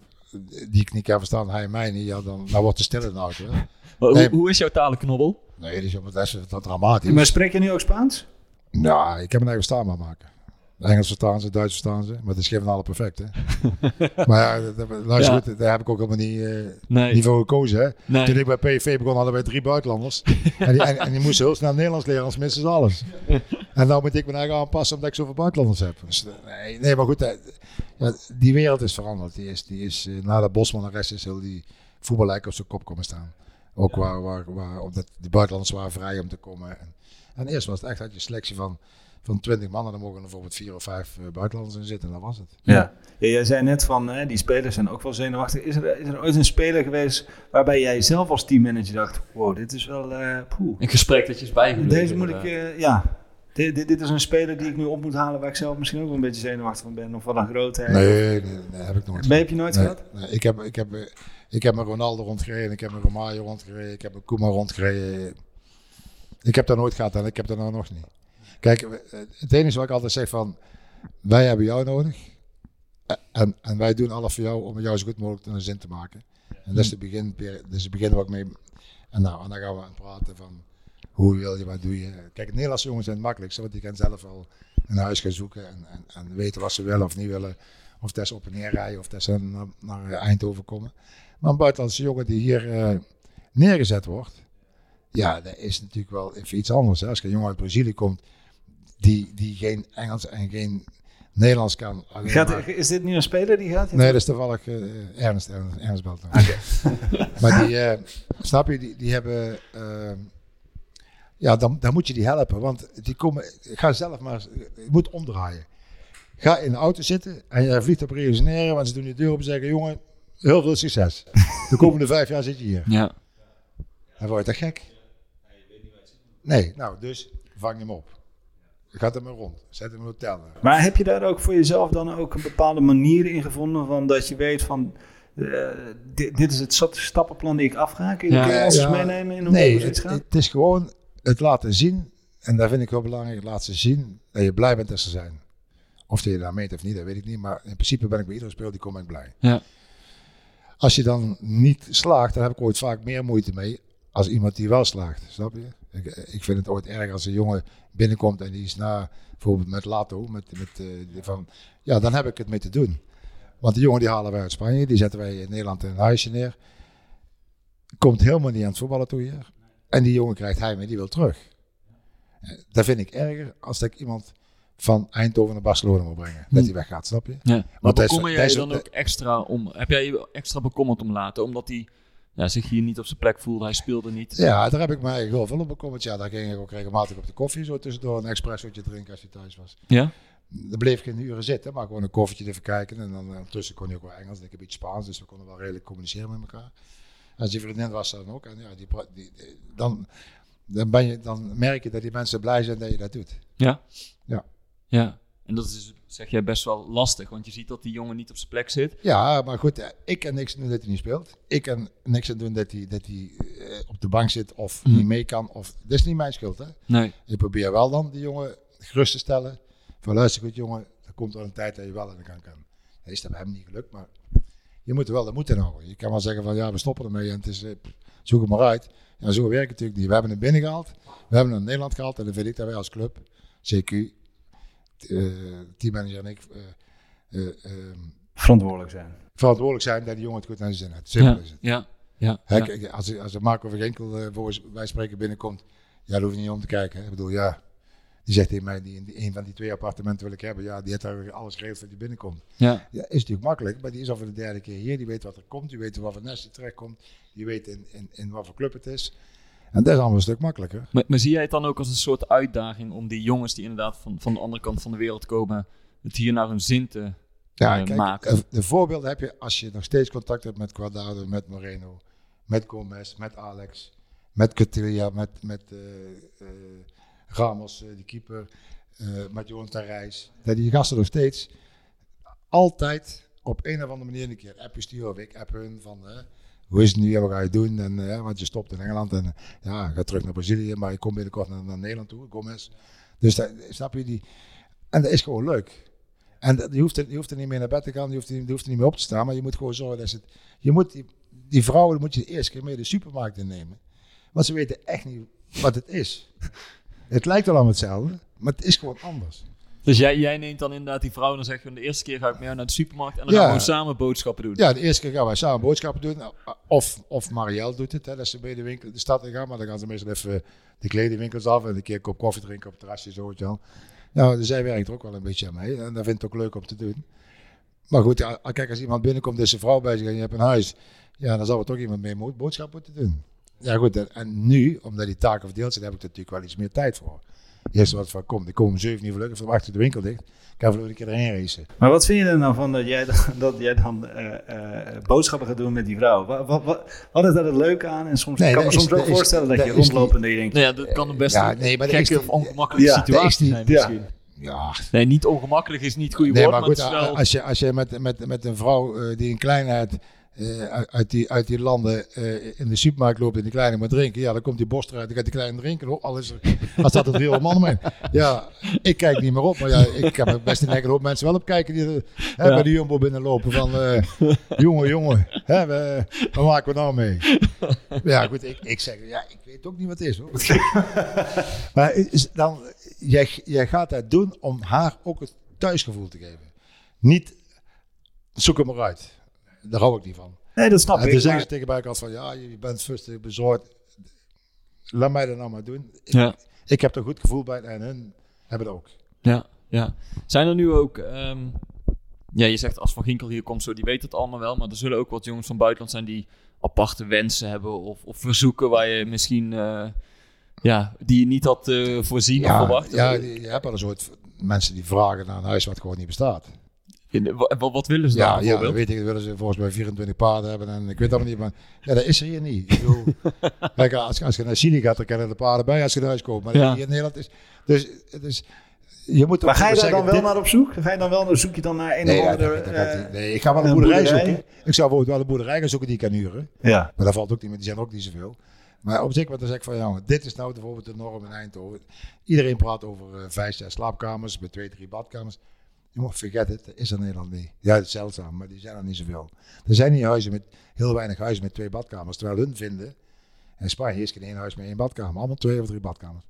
die ik niet kan verstaan, hij mij niet, ja, dan, dan wordt het stil in de auto. Hè. Maar Nee. hoe, hoe is jouw talenknobbel? Nee, dat is, dat is dat dramatisch. Maar spreek je nu ook Spaans? Nou, ik heb mijn eigen verstaanbaar maken. Engels verstaan ze, Duits verstaan ze, maar het is geen van alle perfect. Hè. maar ja, luister Ja. goed, daar heb ik ook helemaal niet, eh, Nee. niet voor gekozen. Hè. Nee. Toen ik bij PSV begon, hadden wij drie buitenlanders. en, die, en, en die moesten heel snel Nederlands leren, als minstens alles. en nou moet ik mijn eigen aanpassen omdat ik zoveel buitenlanders heb. Dus, eh, nee, nee, maar goed, ja, die wereld is veranderd. Die is, die is, eh, nadat Bosman en rest is heel die voetbal op zijn kop komen staan. Ook waar, waar, waar omdat die buitenlanders waren vrij om te komen. En, en eerst was het echt, had je selectie van, van 20 mannen, dan mogen er bijvoorbeeld vier of vijf eh, buitenlanders in zitten. En dat was het. Ja. ja jij zei net van, hè, die spelers zijn ook wel zenuwachtig. Is er, is er ooit een speler geweest waarbij jij zelf als teammanager dacht... Wow, dit is wel... eh poeh. Een gesprek dat je is bijgebleven. Deze moet ik... eh, ja, dit, dit, dit is een speler die ik nu op moet halen... waar ik zelf misschien ook wel een beetje zenuwachtig van ben. Of wat een grootheid. Nee, nee, nee, heb ik nooit. Ben heb je nooit Nee, gehad? nee, ik, heb, ik, heb, eh, ik heb mijn Ronaldo rondgereden, ik heb mijn Romario rondgereden, ik heb mijn Koeman rondgereden. Ik heb dat nooit gehad en ik heb dat nou nog niet. Kijk, eh, het enige wat ik altijd zeg van, wij hebben jou nodig. Eh, En, en wij doen alles voor jou om jou zo goed mogelijk een zin te maken. En dat is het begin, dat is het begin waar ik mee... En, nou, en dan gaan we praten van, hoe wil je, wat doe je. Kijk, Nederlandse jongens zijn het makkelijkste, want die gaan zelf al een huis gaan zoeken en, en, en weten wat ze willen of niet willen. Of dat ze op en neer rijden of dat ze naar, Eindhoven komen. Maar een buitenlandse jongen die hier eh, neergezet wordt, ja, dat is natuurlijk wel iets anders. Hè. Als een jongen uit Brazilië komt die, die geen Engels en geen Nederlands kan. Gaat, maar- is dit nu een speler die gaat? Nee, dat is toevallig eh, Ernst, Ernst, Ernst Belton. maar die, eh, snap je, die, die hebben... eh, ja, dan, dan moet je die helpen. Want die komen... Ga zelf maar... Je moet omdraaien. Ga in de auto zitten en je vliegt op Janeiro. Want ze doen je deur op en zeggen... Jongen, heel veel succes. De komende vijf jaar zit je hier. Ja. Dan word je toch gek? Nee, nou, dus vang hem op. Gaat hem maar rond. Zet hem in een hotel. Maar heb je daar ook voor jezelf dan ook een bepaalde manier in gevonden... van dat je weet van... eh, dit, dit is het sta- stappenplan die ik afga. Kun je Ja. meenemen in hoe Nee, het het, gaat? het is gewoon het laten zien. En dat vind ik wel belangrijk. Laat ze zien dat je blij bent dat ze zijn. Of dat je daar meet of niet, dat weet ik niet. Maar in principe ben ik bij iedere speler die kom ik blij. Ja. Als je dan niet slaagt, dan heb ik ooit vaak meer moeite mee. Als iemand die wel slaagt, snap je? Ik, ik vind het ooit erg als een jongen binnenkomt en die is na, bijvoorbeeld met Lato, met, met, eh, die van, ja, dan heb ik het mee te doen. Want die jongen die halen wij uit Spanje, die zetten wij in Nederland in een huisje neer. Komt helemaal niet aan het voetballen toe hier. En die jongen krijgt hij mee, die wil terug. Eh, Dat vind ik erger als dat ik iemand van Eindhoven naar Barcelona moet brengen. Dat hij weggaat, snap je? Ja. Maar Want hij is- bekommer jij dan ook extra om... Heb jij je extra bekommerd om laten? Omdat hij ja, zich hier niet op zijn plek voelde. Hij speelde niet. Ja, daar heb ik mij heel veel op bekommerd. Ja, daar ging ik ook regelmatig op de koffie zo tussendoor een espressootje drinken als je thuis was. Ja? Er bleef geen uren zitten, maar gewoon een koffietje even kijken. En dan eh, ondertussen kon hij ook wel Engels en ik een beetje Spaans, dus we konden wel redelijk communiceren met elkaar. En die vriendin was dan ook. En ja, die, die, die- dan, dan, ben je, dan merk je dat die mensen blij zijn dat je dat doet. Ja? Ja. Ja. En dat is, zeg jij, best wel lastig. Want je ziet dat die jongen niet op zijn plek zit. Ja, maar goed, eh, ik kan niks doen dat hij niet speelt. Ik kan niks aan doen dat hij, dat hij op de bank zit of Mhm. niet mee kan. Of, dat is niet mijn schuld, hè. Nee. Je probeert wel dan die jongen gerust te stellen. Van luister goed jongen, er komt wel een tijd dat je wel aan de gang kan. Dat is dat bij hem niet gelukt, maar je moet er wel de moed in houden. Je kan wel zeggen van ja, we stoppen ermee en het is, eh, zoek het maar uit. Ja, zo werkt het natuurlijk niet. We hebben hem binnengehaald, we hebben hem naar Nederland gehaald en dan vind ik dat wij als club, CQ, teammanager en ik, eh, eh, ehm, Verantwoordelijk zijn. verantwoordelijk zijn dat die jongen het goed naar zijn zin heeft. Simpel Ja. is het. Ja. Ja. Hè, ja. kijk, als, als er Marco van Genkel eh voor wij spreken binnenkomt, ja, daar hoef je niet om te kijken. Hè. Ik bedoel, ja, die zegt tegen mij, die, die, een van die twee appartementen wil ik hebben. Ja, die heeft daar alles geregeld dat hij binnenkomt. Ja. Ja, is natuurlijk makkelijk, maar die is al voor de derde keer hier. Die weet wat er komt, die weet wat voor nest terechtkomt. Die weet in, in, in wat voor club het is. En dat is allemaal een stuk makkelijker. Maar, maar zie jij het dan ook als een soort uitdaging om die jongens die inderdaad van, van de andere kant van de wereld komen, het hier naar hun zin te Ja, eh, kijk, maken? de voorbeelden heb je als je nog steeds contact hebt met Quadrado, met Moreno, met Gomez, met Alex, met Cotilia, met, met eh, eh, Ramos, die keeper, met Jonathan Reis. Dat die gasten nog steeds altijd op een of andere manier een keer appen sturen of ik app hun van hoe is het nu en wat ga je doen? En, eh, want je stopt in Engeland en eh, ja, ga terug naar Brazilië, maar je komt binnenkort naar, naar Nederland toe, Gomez. Dus dat, snap je die? En dat is gewoon leuk. En dat- je hoeft, er, je hoeft er niet meer naar bed te gaan, je hoeft, er- je hoeft er niet meer op te staan, maar je moet gewoon zorgen dat. Je moet die, die vrouwen moet je de eerste keer mee de supermarkt innemen. Want ze weten echt niet wat het is. Het lijkt wel allemaal hetzelfde, maar het is gewoon anders. Dus jij, jij neemt dan inderdaad die vrouw en dan zeg je de eerste keer ga ik met jou naar de supermarkt en dan Ja. gaan we samen boodschappen doen. Ja, de eerste keer gaan wij samen boodschappen doen. Of, of Marielle doet het, hè, dat ze bij de winkel de stad in gaan. Maar dan gaan ze meestal even de kledingwinkels af en een keer een kop koffie drinken op het terrasje, zo. Nou, dus zij werkt er ook wel een beetje aan mee. En dat vind ik ook leuk om te doen. Maar goed, kijk, als iemand binnenkomt, is een vrouw bij zich en je hebt een huis. Ja, dan zou er toch iemand mee boodschappen moeten doen. Ja goed, en, en nu, omdat die taken verdeeld zijn, heb ik er natuurlijk wel iets meer tijd voor. Eerst wat van, kom, ik kom om 7 uur vlug, even achter de winkel dicht. Ik ga vlug een keer erheen racen. Maar wat vind je er nou van dat jij dan, dat jij dan eh, eh, boodschappen gaat doen met die vrouw? Wat, wat, wat, wat is daar het leuke aan? En soms Nee, ik kan me dat soms is- voorstellen dat, dat je rondloopt die- en dat je denkt... Nou ja, dat kan een best Ja, een nee, maar gekke of ongemakkelijke ja, situatie die- zijn ja. misschien. Ja, Nee, niet ongemakkelijk is niet het goede Nee, woord, maar maar, goed, het is wel... als je, als je met, met, met een vrouw eh, die een kleinheid eh, uit- die, uit die landen eh, in de supermarkt loopt en die kleine moet drinken, ja, dan komt die borst eruit, dan gaat die kleine drinken, hoor, al is er, als dat er drie honderd man omheen. Ja, ik kijk niet meer op, maar ja, ik heb er best een hele hoop mensen wel op kijken die hè, bij de Jumbo binnenlopen van, eh, jongen, jongen, hè, we, wat maken we nou mee? Ja, goed, ik, ik zeg, ja, ik weet ook niet wat het is, hoor. maar is dan, jij, jij gaat dat doen om haar ook het thuisgevoel te geven. Niet, zoek hem maar uit. Daar hou ik niet van. Nee, dat snap En ik. toen zeggen ze tegen mij altijd van, ja, je bent rustig bezorgd. Laat mij dat nou maar doen. Ik, Ja. ik heb er een goed gevoel bij en hun hebben het ook. Ja, ja. Zijn er nu ook... ehm, ja, je zegt als Van Ginkel hier komt, zo, die weet het allemaal wel. Maar er zullen ook wat jongens van buitenland zijn die aparte wensen hebben of, of verzoeken waar je misschien... eh, ja, die je niet had eh, voorzien of verwacht. ja, je je hebt wel een soort mensen die vragen naar een huis wat gewoon niet bestaat. Wat, wat willen ze dan Ja, ja, bijvoorbeeld? dat weet ik. Dat willen ze volgens mij 24 paarden hebben. En ik weet allemaal niet. Maar ja, dat is er hier niet. Ik bedoel, kijk, als, als je naar Chili gaat, dan kennen de paarden bij als je naar huis komt. Maar Ja. hier in Nederland is. Dus is. je moet Maar ga je daar zeggen, dan wel dit- naar op zoek? Ga je dan wel, dan zoek je dan naar een Nee, of ja, andere... dat- dat eh, nee, ik ga wel een boerderij, boerderij? zoeken. Ik zou bijvoorbeeld wel een boerderij gaan zoeken die ik kan huren. ja. Maar dat valt ook niet meer, die zijn er ook niet zoveel. Maar op zich, wat dan zeg ik van, maar dit is nou bijvoorbeeld de norm in Eindhoven. Iedereen praat over eh, vijf, zes slaapkamers met twee, drie badkamers. Jongen, forget it, dat is er in Nederland niet. Ja, het zeldzaam, maar die zijn er niet zoveel. Er zijn niet huizen met, heel weinig huizen met twee badkamers. Terwijl hun vinden, in Spanje is geen één huis met één badkamer. Allemaal twee of drie badkamers.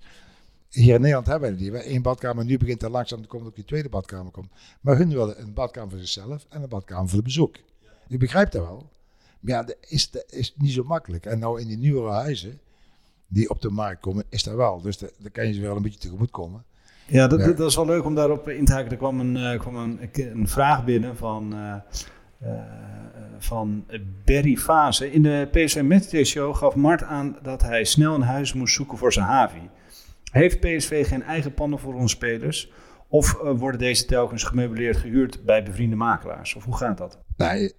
Hier in Nederland hebben we die. We één badkamer, nu begint er langzaam te komen ook die tweede badkamer komt. Maar hun willen een badkamer voor zichzelf en een badkamer voor de bezoek. Ik begrijp dat wel. Maar ja, dat is, niet zo makkelijk. En nou in die nieuwere huizen die op de markt komen, is dat wel. Dus da- daar kan je ze wel een beetje tegemoet komen. Ja, dat, Ja. dat is wel leuk om daarop in te haken. Er kwam een, eh, kwam een, een vraag binnen van, eh, van Barry Fase. In de PSV Matchday Show gaf Mart aan dat hij snel een huis moest zoeken voor zijn Havi. Heeft PSV geen eigen panden voor onze spelers? Of worden deze telkens gemeubileerd gehuurd bij bevriende makelaars? Of hoe gaat dat? Nee,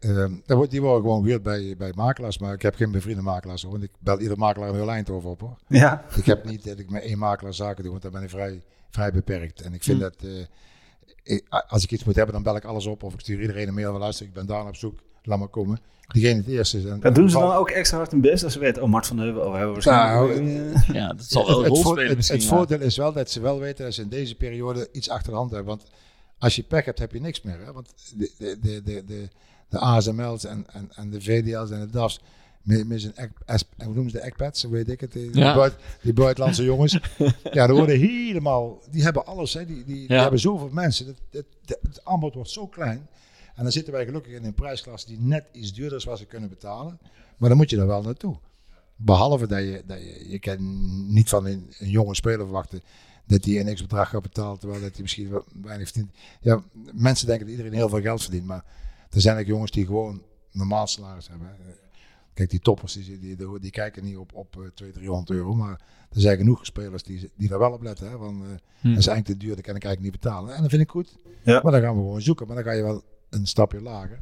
dat wordt- die worden gewoon gehuurd bij, bij makelaars. Maar ik heb geen bevriende makelaars hoor. Want ik bel ieder makelaar een heel Eindhoven op hoor. Ja, Ik heb niet dat ik met één makelaar zaken doe, want dan ben ik vrij, vrij beperkt. En ik vind dat, eh, ik- als ik iets moet hebben, dan bel ik alles op. Of ik stuur iedereen een mail van luister, ik ben daar op zoek, laat maar komen. Diegene het eerste is. En, en doen ze dan ook extra hard hun best als ze weten, oh Mart van Heuvel, oh, we hebben waarschijnlijk... Nou, eh, Ja, dat zal wel een het, rol spelen het- misschien. het ja. voordeel is wel dat ze wel weten dat ze in deze periode iets achter de hand hebben. Want als je pech hebt, heb je niks meer. Hè? Want de, de, de, de, de, de ASML's en, en, en de VDL's en de DAF's, met, met zijn hoe noemen ze de ekpads, zo weet ik het, die, die, Ja. buit- die buitenlandse jongens. ja, die worden helemaal, die hebben alles, hè? Die, die, hebben zoveel mensen. Dat, dat, dat- het aanbod wordt zo klein. En dan zitten wij gelukkig in een prijsklasse die net iets duurder is wat ze kunnen betalen. Maar dan moet je er wel naartoe. Behalve dat je, dat je, je kan niet van een, een jonge speler verwachten dat hij een x-bedrag gaat betalen, terwijl dat hij misschien weinig verdient. Ja, mensen denken dat iedereen heel veel geld verdient, maar er zijn ook jongens die gewoon normaal salaris hebben. hè. Kijk, die toppers die, die, die, die kijken niet op, op eh, 200, 300 euro, maar er zijn genoeg spelers die, die daar wel op letten. Hè, van, eh, Hm. Dat is eigenlijk te duur, dat kan ik eigenlijk niet betalen. En dat vind ik goed. Ja. Maar dan gaan we gewoon zoeken. Maar dan ga je wel een stapje lager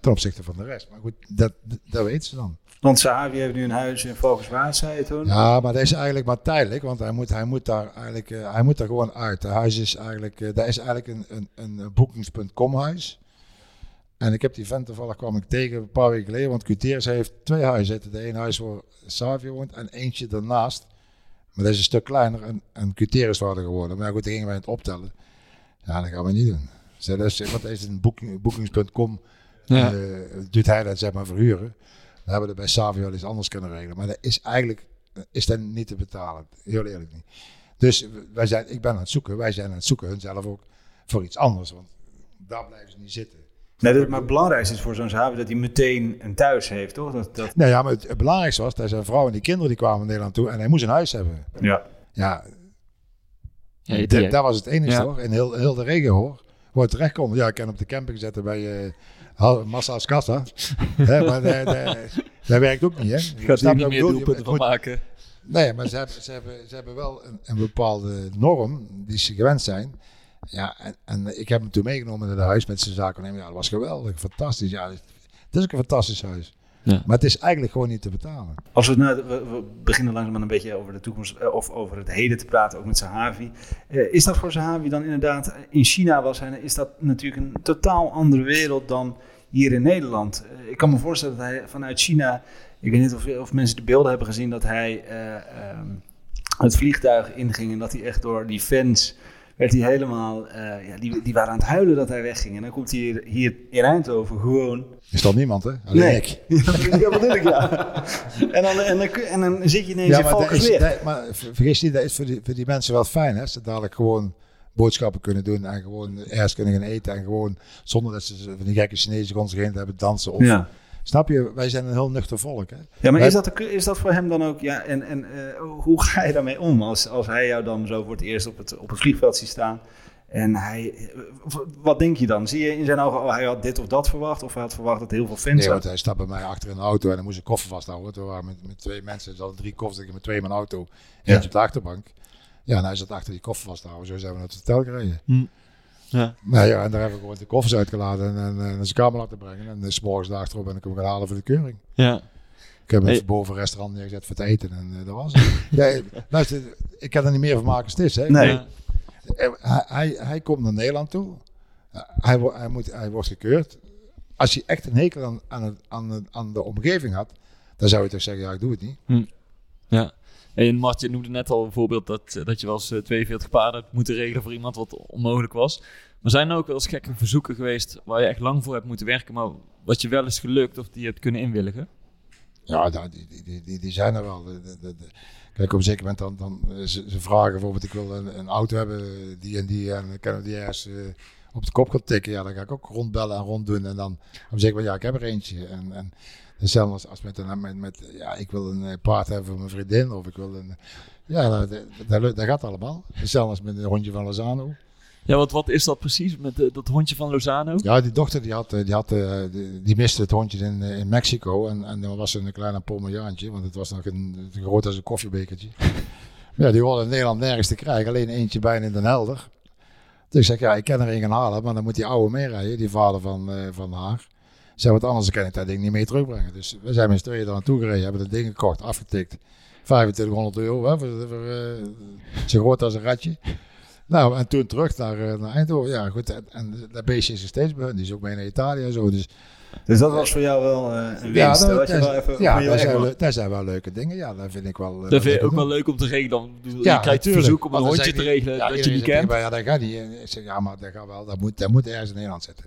ten opzichte van de rest. Maar goed, dat, dat weten ze dan. Want Sahavi heeft nu een huis in Valkenswaard, zei je toen. Ja, maar dat is eigenlijk maar tijdelijk, want hij moet, hij moet, daar, eigenlijk, eh, hij moet daar gewoon uit. Het huis is eigenlijk, eh, dat is eigenlijk een, een, een boekings.com huis. En ik heb die vent toevallig kwam ik tegen een paar weken geleden, want Cuteris heeft twee huizen. De ene huis waar Savio woont en eentje daarnaast. Maar dat is een stuk kleiner en, en Cuteris waren geworden. Maar ja, goed, dan gingen wij het optellen. Ja, dat gaan we niet doen. Dus dat is, want dat is een booking, bookings.com. Ja. eh, doet hij dat zeg maar verhuren. Dan hebben we dat bij Savio wel eens anders kunnen regelen. Maar dat is eigenlijk is dat niet te betalen. Heel eerlijk niet. Dus wij zijn, ik ben aan het zoeken. Wij zijn aan het zoeken, hun zelf ook, voor iets anders. Want daar blijven ze niet zitten. Nee, dat, maar het belangrijkste is voor zo'n Sahavi dat hij meteen een thuis heeft, toch? Dat, dat, Nou ja, maar het, het belangrijkste was dat zijn vrouw en die kinderen die kwamen naar Nederland toe. En hij moest een huis hebben. ja. Ja, Ja, die- dat, was het enige Ja. hoor. In heel, heel de regio hoor. Waar het terecht kon. Ja, ik kan op de camping zetten bij eh Hal- Massa's Kassa. Hè, maar dat, dat, dat werkt ook niet hè. Gaat er niet meer doelpunten Het van moet- maken. Nee, maar ze hebben, ze hebben, ze hebben wel een, een bepaalde norm die ze gewend zijn. Ja, en, en ik heb hem toen meegenomen naar de huis met zijn zaken. Ja, dat was geweldig, fantastisch. Ja, het is ook een fantastisch huis. Ja. Maar het is eigenlijk gewoon niet te betalen. Als we, nou, we, we beginnen langzaam een beetje over de toekomst eh, of over het heden te praten, ook met Sahavi. Eh, is dat voor Sahavi dan inderdaad, eh, in China was hij, is dat natuurlijk een totaal andere wereld dan hier in Nederland. Ik kan me voorstellen dat hij vanuit China, ik weet niet of, of mensen de beelden hebben gezien, dat hij eh, ehm, het vliegtuig inging en dat hij echt door die fans werd hij helemaal, eh, ja, die, die waren aan het huilen dat hij wegging. En dan komt hij hier, hier in Eindhoven gewoon Is dat niemand, hè? Alleen ik. ja, dat bedoel ik, ja. En dan, en, dan, en dan zit je ineens in maar, dat is, Valkensweer. maar ver- vergis niet, dat is voor die, voor die mensen wel fijn. Hè? Ze dadelijk gewoon boodschappen kunnen doen en gewoon ergens kunnen gaan eten. En gewoon zonder dat ze van die gekke Chinezen rond zich heen hebben dansen. Of, Ja. Snap je? Wij zijn een heel nuchter volk. Hè? ja, maar Wij- is dat, is dat voor hem dan ook... Ja, en, en eh, hoe ga je daarmee om als, als hij jou dan zo voor het eerst op het, op het vliegveld ziet staan... En hij, eh, wat denk je dan? Zie je in zijn ogen, oh, hij had dit of dat verwacht? Of hij had verwacht dat heel veel fans Nee, want hij stapt bij mij achter in de auto en dan moest ik koffer vasthouden. We waren met, met twee mensen, er hadden drie koffers, ik met twee in mijn auto. Eentje op de achterbank. Ja, en hij zat achter die koffer vasthouden. Zo zijn we naar het hotel gereden. Ja. Nou ja, en daar hebben we gewoon de koffers uitgeladen en, en, zijn kamer laten brengen. En dan 's morgens achterop ben ik hem gaan halen voor de keuring. Ja. Ik heb hem Hey. even boven een restaurant neergezet voor het eten en eh, dat was het. ja, luister, ik kan er niet meer van maken is. Hè. Nee. Eh, Hij, hij, hij komt naar Nederland toe. Eh, Hij, hij, moet, hij wordt gekeurd. Als hij echt een hekel aan, aan, het, aan, het- aan de omgeving had, dan zou je toch zeggen, ja, ik doe het niet. Ja. En Mart, je noemde net al een voorbeeld dat, eh, dat je wel eens eh, 42 paarden hebt moeten regelen voor iemand wat onmogelijk was. Maar zijn er ook wel eens gekke verzoeken geweest waar je echt lang voor hebt moeten werken, maar wat je wel is gelukt of die je hebt kunnen inwilligen? Ja, nou, die, die, die, zijn er wel. Kijk, op een zeker moment dan, dan eh, ze, vragen bijvoorbeeld, ik wil een, een auto hebben, die en die, en we die ergens eh, op de kop gaan tikken. Ja, dan ga ik ook rondbellen en ronddoen. En dan op een zeker moment, ja, ik heb er eentje. En, en hetzelfde als, als met, een- met, met, ja, ik wil een eh, paard hebben voor mijn vriendin, of ik wil een... Ja, dat, dat, gaat allemaal. Hetzelfde als met een hondje van Lozano. Ja, want wat is dat precies met eh, dat hondje van Lozano? Ja, die dochter die had, eh, die, had, eh, die, die miste het hondje in, eh, in Mexico. En, en dan was er een klein Pomerjaantje, want het was nog een, groot als een koffiebekertje. Maar ja, die hoorde in Nederland nergens te krijgen, alleen eentje bijna in Den Helder. Dus ik zeg, ja, ik kan er een gaan halen, maar dan moet die oude meerijden, die vader van, eh, van haar. Zeg, wat anders kan ik dat ding niet mee terugbrengen. Dus we zijn met z'n tweeën daar naartoe gereden, hebben dat ding gekocht, afgetikt. 2500 euro, hè, voor, voor, eh, zo groot als een ratje. Nou, en toen terug naar, eh, naar Eindhoven. Ja, goed. En, en dat beestje is er steeds bij hun. Die is ook mee naar Italië en zo. Dus Dus dat was voor jou wel eh, een ja, winst. hè, dat, dat wel even ja dat, zijn, dat wel leuke dingen. Ja, dat vind ik wel. Dat vind je ook wel leuk om te regelen. Ik bedoel, Ja, je krijgt natuurlijk. verzoek om een dan hondje te regelen ja, dat je niet kent. Ja, dat gaat niet. Ik zeg, ja, maar dat gaat wel. Dat moet, dat moet ergens in Nederland zitten.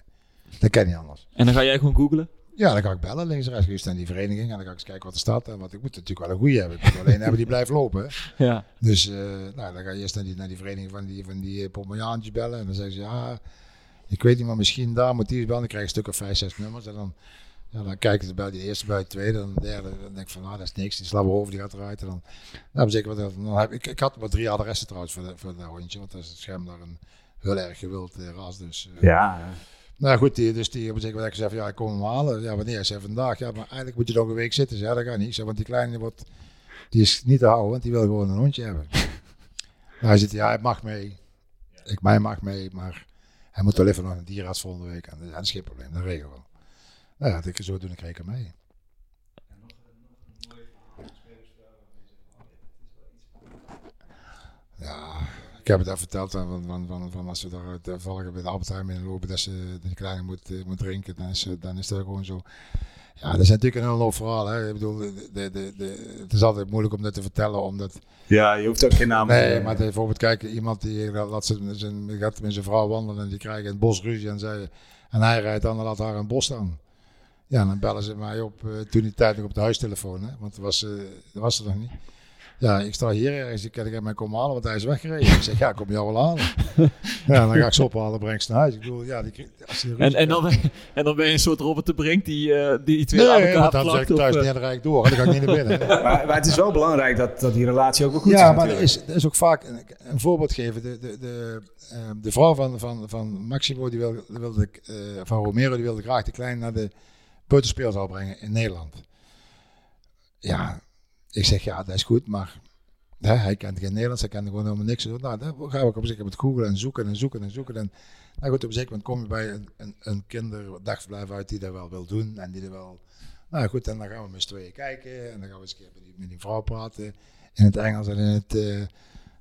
Dat kan niet anders. En dan ga jij gewoon googlen. Ja, dan ga ik bellen links en rechts. Ik sta in die vereniging en dan ga ik eens kijken wat er staat. En Want ik moet natuurlijk wel een goede hebben. Ik moet alleen hebben die blijft lopen. hè. Ja. Dus eh, nou, dan ga je eerst naar die, naar die vereniging van die, van die eh, bellen. En dan zeggen ze, ja, ik weet niet, maar misschien daar moet die eens bellen. Dan krijg je een stuk of vijf, zes nummers. En dan, ja, dan kijken ze bij die eerste, bij de tweede. Dan de derde. Dan denk ik van, nou, dat is niks. Die slabber over, die gaat eruit. En dan, nou, zeker wat, dan heb ik, ik had maar drie adressen trouwens voor, de, voor dat hondje. Want dat is het scherm daar een heel erg gewild eh, ras. Dus, Ja, nou goed, die, dus die zeker moment gezegd van, ja, ik kom hem halen. Ja, wanneer? Ik zei vandaag. Ja, maar eigenlijk moet je nog een week zitten. Ja, dat gaat niet. Ik zei, want die kleine wordt, die is niet te houden, want die wil gewoon een hondje hebben. nou, hij zit, ja, hij mag mee. Ik, mij mag mee, maar hij moet wel even naar een dierenarts volgende week. En dat is geen probleem, dat regelen we. Nou ja, ik zo doen, ik reken mee. Ja, ik heb het al verteld van, van, van, van als ze daar toevallig bij de Albert in lopen, dat ze die kleine moet, eh, moet drinken, dan is, dan is dat gewoon zo. Ja, dat is natuurlijk een heel hoop verhaal. Hè. Ik bedoel, de, de, de, de- het is altijd moeilijk om dat te vertellen, omdat ja, je hoeft ook geen naam te Nee, maar bijvoorbeeld, kijk, iemand die laat zijn, zijn, gaat met zijn vrouw wandelen en die krijgen in het bos ruzie en, zij, en hij rijdt dan en laat haar in het bos staan. Ja, dan bellen ze mij op, eh, toen die tijd nog op de huistelefoon, hè, want dat was, eh, dat was er nog niet. Ja, ik sta hier ergens, ik kan ik mij komen halen, want hij is weggereden. Ik zeg, ja, ik kom jou wel halen. ja, dan ga ik ze ophalen, breng ik ze naar huis. Ik bedoel, ja, die, als die ruzie En, en, dan, ben je- en dan ben je een soort Robert de Brink die, eh, die twee aan Nee, elkaar want dan zeg plakt. ik of, thuis eh, rijd ik door. En dan ga ik niet naar binnen. Maar, maar het is wel belangrijk dat, dat die relatie ook wel goed is ja, maar er is, er is ook vaak een, een voorbeeld geven. De, de, de, ehm, de vrouw van, van, van Maximo, die wilde, die wilde, eh, van Romero, die wilde graag de klein naar de peuterspeelzaal brengen in Nederland. Ja, ik zeg ja, dat is goed, maar hè, hij kent geen Nederlands, hij kent gewoon helemaal niks. Nou, dan gaan we op gegeven moment googlen en zoeken en zoeken en zoeken. En nou goed, op een zeker moment kom je bij een, een, een kinderdagverblijf uit die dat wel wil doen en die er wel... Nou goed, en dan gaan we met z'n tweeën kijken en dan gaan we eens een keer met die, met die vrouw praten in het Engels en in het... eh,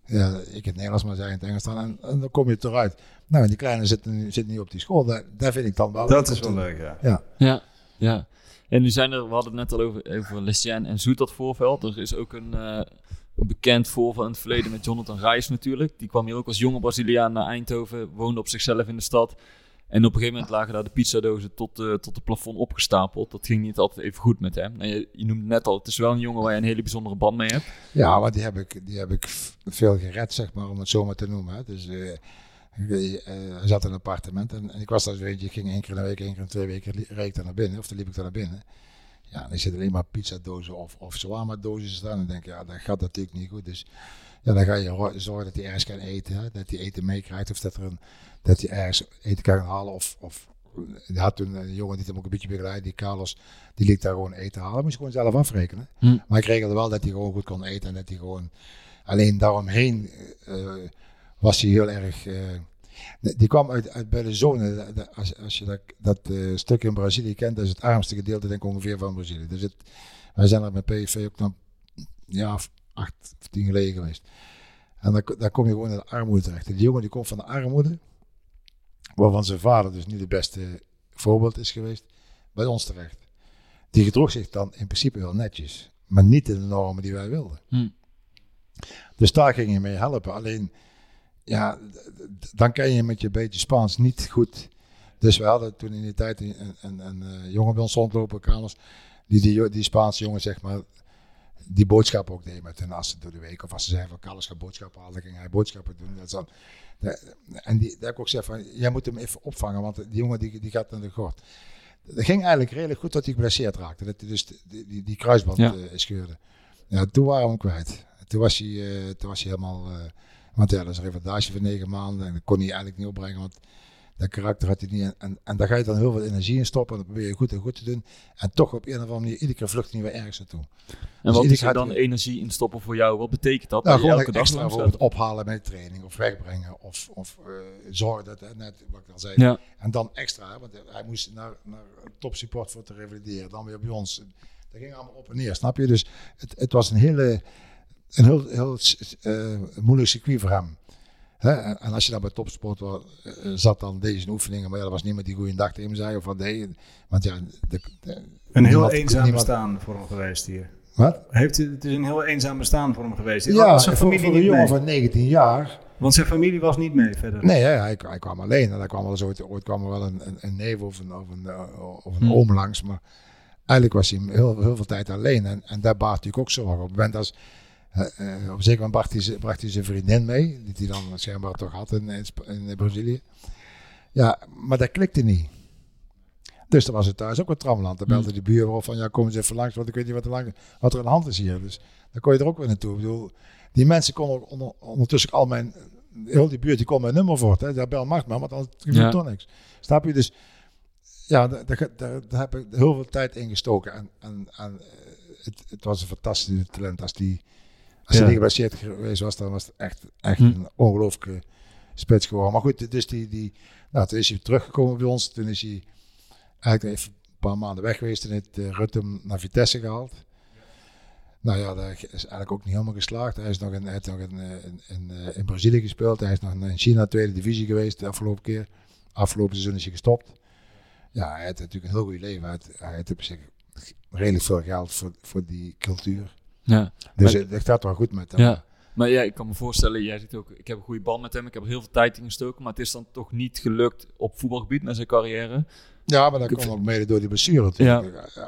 ja, ik in het Nederlands, maar zij in het Engels dan. En, en dan kom je eruit. Nou, en die kleine zit, nu- zit niet op die school. Daar, daar vind ik dan wel... Dat is wel leuk, ja. Ja. Ja, ja. En nu zijn er, we hadden het net al over, over Lestienne en Zoet dat voorveld. Er is ook een, eh, een bekend voorval in het verleden met Jonathan Reis natuurlijk. Die kwam hier ook als jonge Braziliaan naar Eindhoven, woonde op zichzelf in de stad. En op een gegeven moment lagen daar de pizzadozen tot, eh, tot het plafond opgestapeld. Dat ging niet altijd even goed met hem. En je, je noemde net al, het is wel een jongen waar je een hele bijzondere band mee hebt. Ja, maar die heb ik, die heb ik veel gered, zeg maar, om het zo maar te noemen. Hè. Dus eh, hij zat in een appartement en, en ik was daar zo eentje. Ik ging één keer in de week, één keer in twee weken li- reed ik daar naar binnen. Of dan liep ik daar naar binnen. Ja, en er zitten alleen maar pizzadozen of, of shawarma-dozen staan. En dan denk ik, ja, dat gaat natuurlijk niet goed. Dus ja, dan ga je zorgen dat hij ergens kan eten. Hè. Dat hij eten meekrijgt of dat, er een, dat hij ergens eten kan halen. Of, of hij had toen een jongen die hem ook een beetje begeleid, die Carlos, die liet daar gewoon eten halen. Moest je gewoon zelf afrekenen. Hm. Maar ik regelde wel dat hij gewoon goed kon eten en dat hij gewoon alleen daaromheen eh, was hij heel erg. eh, die kwam uit, uit bij de zone. Als, als je dat, dat eh, stuk in Brazilië kent, dat is het armste gedeelte denk ik ongeveer van Brazilië. Dus het, wij zijn er met PSV ook nog ja, acht of tien geleden geweest. En dan, dan kom je gewoon in de armoede terecht. Die jongen die komt van de armoede, waarvan zijn vader dus niet het beste voorbeeld is geweest, bij ons terecht. Die gedroeg zich dan in principe wel netjes, maar niet in de normen die wij wilden. Hm. Dus daar ging je mee helpen. Alleen, ja, dan kan je met je beetje Spaans niet goed. Dus we hadden toen in die tijd een, een, een, eh, jongen bij ons rondlopen, kamers, die, die die Spaanse jongen zeg maar, die boodschap ook deed met hun assen door de week. Of als ze zeiden van Carlos gaat boodschappen halen, dan ging hij boodschappen doen. Dat dan, en die, daar heb ik ook gezegd van, jij moet hem even opvangen, want die jongen die, die gaat naar de gort. Dat ging eigenlijk redelijk goed tot hij geblesseerd raakte. Dat hij dus die, die, die kruisband Ja. eh, scheurde. Ja, toen waren we hem kwijt. Toen was hij, eh, toen was hij helemaal... want ja, dat is een revalidage van negen maanden. En dat kon hij eigenlijk niet opbrengen, want dat karakter had hij niet. En, en, en daar ga je dan heel veel energie in stoppen. En dan probeer je goed en goed te doen. En toch op een of andere manier, iedere keer vlucht hij weer ergens naartoe. En Dus wat is er dan energie in stoppen voor jou? Wat betekent dat? Nou, Dat gewoon elke dag extra gaat? ophalen met de training. Of wegbrengen. Of, of eh, zorgen dat, hè, net wat ik al zei. Ja. En dan extra, want hij moest naar, naar topsupport voor te revalideren. Dan weer bij ons. Dat ging allemaal op en neer, snap je? Dus het, het was een hele, een heel, heel eh, moeilijk circuit voor hem. En, als je dan bij topsport was, eh, zat, dan deze oefeningen. Maar ja, dat was niemand die goede dag tegen hem zei. Of wat deed. Want ja, de, de- Een heel niemand- eenzaam niemand- bestaan voor hem geweest hier. Wat? Heeft het is een heel eenzaam bestaan voor hem geweest. Ja, zijn familie voor een jongen mee? van 19 jaar. Want zijn familie was niet mee verder. Nee, hij, hij kwam alleen. En daar kwam wel eens ooit, ooit kwam er wel een, een, een neef of een, of een, eh, of een Hm. oom langs. Maar eigenlijk was hij heel, heel veel tijd alleen. En, en daar baart natuurlijk ook zorgen op. Moment als, eh, eh, op zeker moment bracht hij, z- bracht hij zijn vriendin mee. Die hij dan schijnbaar toch had in, in, in Brazilië. Ja, maar dat klikte niet. Dus dan was het thuis ook een tramland. Dan belde de buur op van, ja, kom eens even langs, want ik weet niet wat er, lang, wat er aan de hand is hier. Dus dan kon je er ook weer naartoe. Ik bedoel, die mensen konden onder, ondertussen al mijn, heel die buurt, die kon mijn nummer voort. Hè. Daar bel Mart maar, want anders gebeurt Ja. toch niks. Snap je? Dus ja, daar, daar, daar, daar heb ik heel veel tijd in gestoken. En, en, en eh, het, het was een fantastische talent. Als die, als hij niet geblesseerd geweest was, dan was het echt, echt Hm. een ongelooflijke spits geworden. Maar goed, dus die, die, nou, toen is hij teruggekomen bij ons. Toen is hij eigenlijk even een paar maanden weg geweest. en heeft uh, Rutte naar Vitesse gehaald. Nou ja, dat is eigenlijk ook niet helemaal geslaagd. Hij is nog in, hij heeft nog in, eh, in, in, eh, in Brazilië gespeeld. Hij is nog in China tweede divisie geweest de afgelopen keer. Afgelopen seizoen is hij gestopt. Ja, hij heeft natuurlijk een heel goed leven. Hij heeft, hij heeft op zich redelijk veel geld voor, voor die cultuur. Ja. Dus het het gaat wel goed met hem. Ja. Maar ja, ik kan me voorstellen, jij zegt ook, ik heb een goede band met hem, ik heb er heel veel tijd in gestoken, maar het is dan toch niet gelukt op voetbalgebied met zijn carrière. Ja, maar dat komt ook mede door die blessure.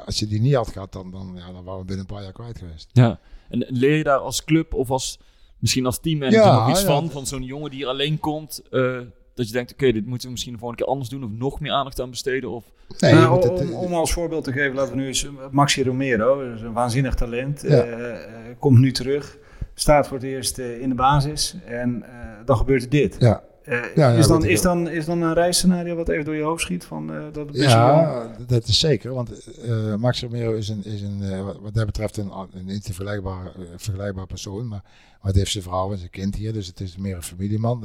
Als je die niet had gehad, dan, dan, ja, dan waren we binnen een paar jaar kwijt geweest. Ja. En leer je daar als club of als, misschien als Ja, nog iets ja. van, van zo'n jongen die alleen komt, eh, dat je denkt, oké, dit moeten we misschien de volgende keer anders doen of nog meer aandacht aan besteden? Of... Nee, Nou, moet om, het, om als voorbeeld te geven, laten we nu eens Maxi Romero, is een waanzinnig talent, Ja. eh, eh, komt nu terug, staat voor het eerst eh, in de basis en eh, dan gebeurt er dit. ja, Eh, Ja, ja, is, dan, is, dan, is dan een reisscenario wat even door je hoofd schiet van eh, dat het best wel- ja, dat is zeker. Want eh, Max Romero is, een, is een, eh, wat- dat betreft een, een niet te vergelijkbaar, eh, vergelijkbaar persoon. Maar, maar het heeft zijn vrouw en zijn kind hier. Dus het is meer een familieman.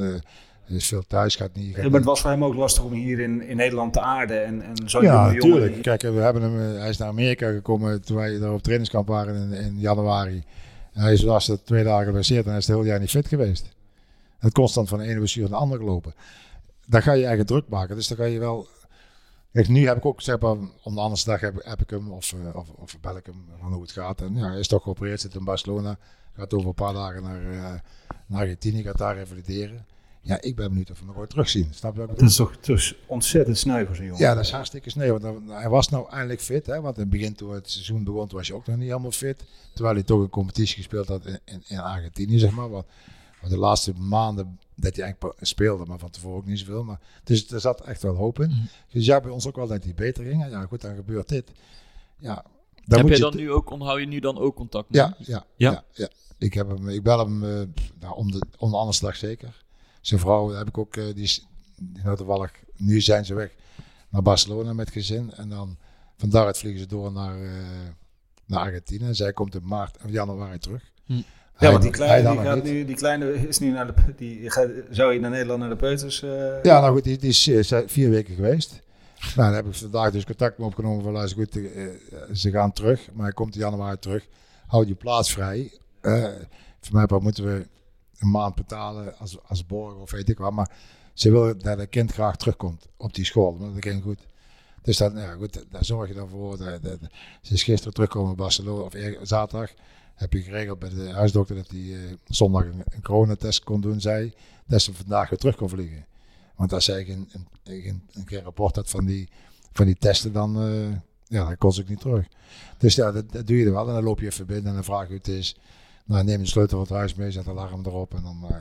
Is veel thuis. Gaat niet, gaat Ja, maar het was voor hem ook lastig om hier in, in Nederland te aarden en, en zo'n Ja, jonge jongen. natuurlijk. Kijk, we hebben hem, eh, hij is naar Amerika gekomen toen wij daar op trainingskamp waren in, in januari. En hij is was er twee dagen geblesseerd en hij is het hele jaar niet fit geweest. Het constant van de ene blessure naar de andere gelopen. Daar ga je eigen druk maken. Dus dan ga je wel... Kijk, nu heb ik ook, zeg maar, om de andere dag heb, heb ik hem of, eh, of, of bel ik hem van hoe het gaat. En ja, hij is toch geopereerd, zit in Barcelona. Gaat over een paar dagen naar, eh, naar Argentinië, gaat daar revalideren. Ja, ik ben benieuwd of we hem nog ooit terugzien. Snap je wat ik bedoel? Dat is toch is ontzettend sneu voor zo'n jongen. Ja, dat is hartstikke sneu. Want hij was nou eindelijk fit. Hè? Want in het begin, toen het seizoen begon, toen was hij ook nog niet helemaal fit. Terwijl hij toch een competitie gespeeld had in, in, in Argentinië, zeg maar. Wat, wat de laatste maanden dat hij eigenlijk speelde, maar van tevoren ook niet zoveel. Maar, dus er zat echt wel hoop in. Mhm. Dus ja, bij ons ook wel dat hij beter ging. En ja, goed, dan gebeurt dit. Ja, dan Heb moet je je dan nu ook, onthoud je nu dan ook contact met ja, hem? ja, Ja? ja. ja, Ik, heb hem, ik bel hem eh, nou, om, de, om de andere slag zeker. Zijn vrouw heb ik ook, eh, die is die nou toevallig, nu zijn ze weg naar Barcelona met gezin. En dan van daaruit vliegen ze door naar, eh, naar Argentinië. En zij komt in maart of januari terug. Hm. Ja, want die kleine, die, nog gaat niet. nu, die kleine is nu naar de, die gaat, zou je naar Nederland naar de Peuters? eh, Ja, nou goed, die, die is eh, vier weken geweest. Nou, dan heb ik vandaag dus contact mee opgenomen van luister goed, ze gaan terug, maar hij komt in januari terug. Houd je plaats vrij. Eh voor mij part moeten we een maand betalen als, als borg of weet ik wat. Maar ze willen dat het kind graag terugkomt op die school. Dat ging goed. Dus dan, ja, goed, daar zorg je dan voor. Dat, ze is gisteren teruggekomen in Barcelona, of zaterdag. Heb je geregeld bij de huisdokter dat hij eh, zondag een, een coronatest kon doen, zei dat ze vandaag weer terug kon vliegen. Want als zij geen, een, geen, een keer rapport had van die, van die testen, dan, eh, ja, dan kon ze ook niet terug. Dus ja, dat, doe je wel. En dan loop je even binnen en dan vraag je hoe het is. Nou, neem de sleutel van het huis mee, zet de alarm erop. En dan, eh,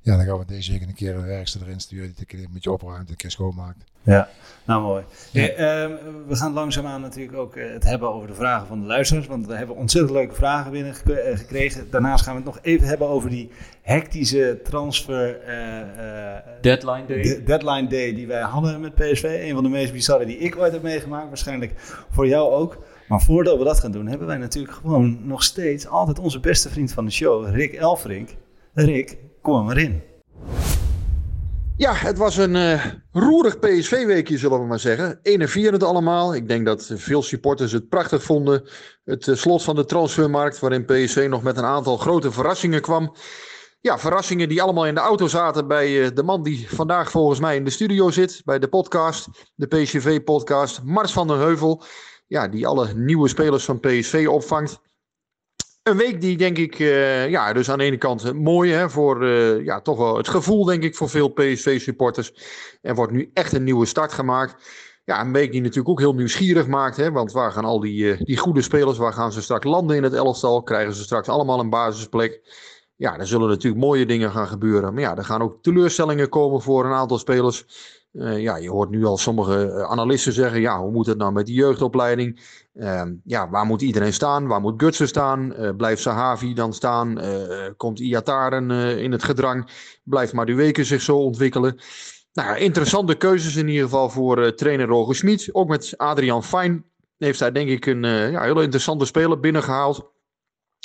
ja, dan gaan we deze week een keer een werkster erin sturen die het een keer met je opruimt, een keer schoonmaakt. Ja, nou mooi. Hey, ehm, we gaan langzaamaan natuurlijk ook eh, het hebben over de vragen van de luisteraars. Want we hebben ontzettend leuke vragen binnen eh, gekregen. Daarnaast gaan we het nog even hebben over die hectische transfer eh, eh, Deadline day. de- deadline day die wij hadden met PSV. Een van de meest bizarre die ik ooit heb meegemaakt. Waarschijnlijk voor jou ook. Maar voordat we dat gaan doen, hebben wij natuurlijk gewoon nog steeds altijd onze beste vriend van de show, Rick Elfrink. Rick, kom maar in. Ja, het was een eh, roerig PSV-weekje, zullen we maar zeggen. Enerverend allemaal. Ik denk dat veel supporters het prachtig vonden. Het eh, slot van de transfermarkt, waarin PSV nog met een aantal grote verrassingen kwam. Ja, verrassingen die allemaal in de auto zaten bij eh, de man die vandaag volgens mij in de studio zit. Bij de podcast, de PSV-podcast. Mars van der Heuvel. Ja, die alle nieuwe spelers van PSV opvangt. Een week die denk ik, eh, ja, dus aan de ene kant eh, mooi hè, voor eh, ja, toch wel het gevoel denk ik voor veel PSV-supporters. Er wordt nu echt een nieuwe start gemaakt. Ja, een week die natuurlijk ook heel nieuwsgierig maakt. Hè, want waar gaan al die, die goede spelers, waar gaan ze straks landen in het elftal? Krijgen ze straks allemaal een basisplek? Ja, er zullen natuurlijk mooie dingen gaan gebeuren. Maar ja, er gaan ook teleurstellingen komen voor een aantal spelers. Eh, ja, je hoort nu al sommige eh, analisten zeggen, ja, hoe moet het nou met die jeugdopleiding? Ehm, ja, waar moet iedereen staan? Waar moet Gutsen staan? Eh, blijft Sahavi dan staan? Komt Iataren in het gedrang? Blijft Madueke zich zo ontwikkelen? Nou, interessante keuzes in ieder geval voor trainer Roger Schmid. Ook met Adrian Fijn heeft hij denk ik een ja, hele interessante speler binnengehaald.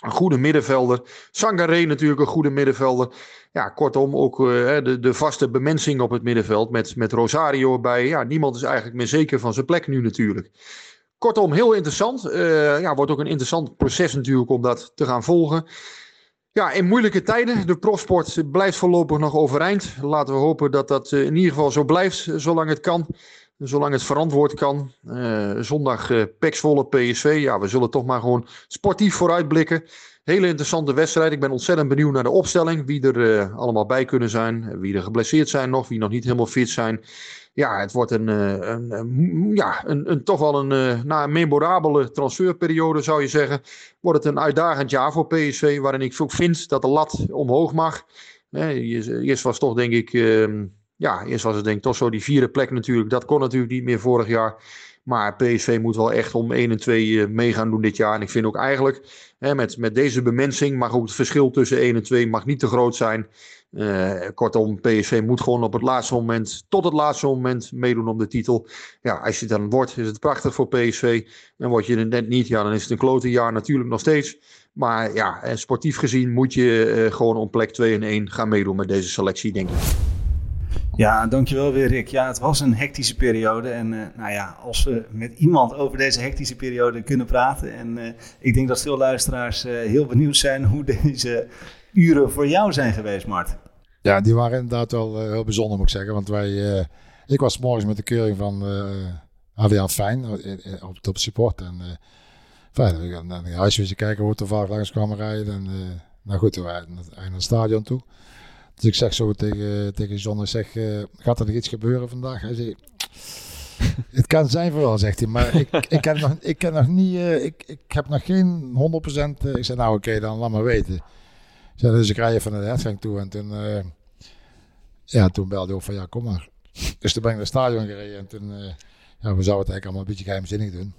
Een goede middenvelder. Sangaré natuurlijk een goede middenvelder. Ja, kortom, ook eh, de, de vaste bemensing op het middenveld met, met Rosario erbij. Ja, niemand is eigenlijk meer zeker van zijn plek nu natuurlijk. Kortom, heel interessant. Eh, ja, wordt ook een interessant proces natuurlijk om dat te gaan volgen. Ja, in moeilijke tijden. De profsport blijft voorlopig nog overeind. Laten we hopen dat dat eh, in ieder geval zo blijft, zolang het kan. Zolang het verantwoord kan. Zondag peksvolle PSV. Ja, we zullen toch maar gewoon sportief vooruitblikken. Hele interessante wedstrijd. Ik ben ontzettend benieuwd naar de opstelling. Wie er eh, allemaal bij kunnen zijn. Wie er geblesseerd zijn nog. Wie nog niet helemaal fit zijn. Ja, het wordt een, eh, een, ja, een, een, toch wel een, eh, na een memorabele transferperiode zou je zeggen. Wordt het een uitdagend jaar voor PSV. Waarin ik ook vind dat de lat omhoog mag. Eerst was toch denk ik... ehm, ja, eerst was het denk ik toch zo die vierde plek natuurlijk. Dat kon natuurlijk niet meer vorig jaar. Maar PSV moet wel echt om 1 en 2 eh, mee gaan doen dit jaar. En ik vind ook eigenlijk, hè, met, met deze bemensing mag ook het verschil tussen 1 en 2 mag niet te groot zijn. Eh, kortom, PSV moet gewoon op het laatste moment, tot het laatste moment, meedoen om de titel. Ja, als je dan wordt, is het prachtig voor PSV. En word je het net niet, ja, dan is het een klote jaar natuurlijk nog steeds. Maar ja, sportief gezien moet je eh, gewoon om plek 2 en 1 gaan meedoen met deze selectie, denk ik. Ja, dankjewel weer Rick. Ja, het was een hectische periode. En eh, nou ja, als we met iemand over deze hectische periode kunnen praten. En eh, ik denk dat veel luisteraars eh, heel benieuwd zijn hoe deze uren voor jou zijn geweest, Mart. Ja, die waren inderdaad wel heel bijzonder, moet ik zeggen. Want wij, ik was morgens met de keuring van Adriaan Fijn op top support. En fijn, gaan naar kijken hoe het toevallig langs kwam rijden. En nou goed, toen waren we naar het stadion toe. Dus ik zeg zo tegen, tegen John, zeg, eh, gaat er nog iets gebeuren vandaag? Hij zei, het kan zijn voor wel, zegt hij. Maar ik, ik, heb, nog, ik, heb nog niet, eh, ik, ik heb nog geen 100%. eh, ik zei, nou oké, dan laat maar weten. Zei, dus ik rij even naar de hertgang toe. En toen, ja, toen belde hij op van, ja, kom maar. Dus toen ben ik naar het stadion gereden. En toen, ja, we zouden het eigenlijk allemaal een beetje geheimzinnig doen.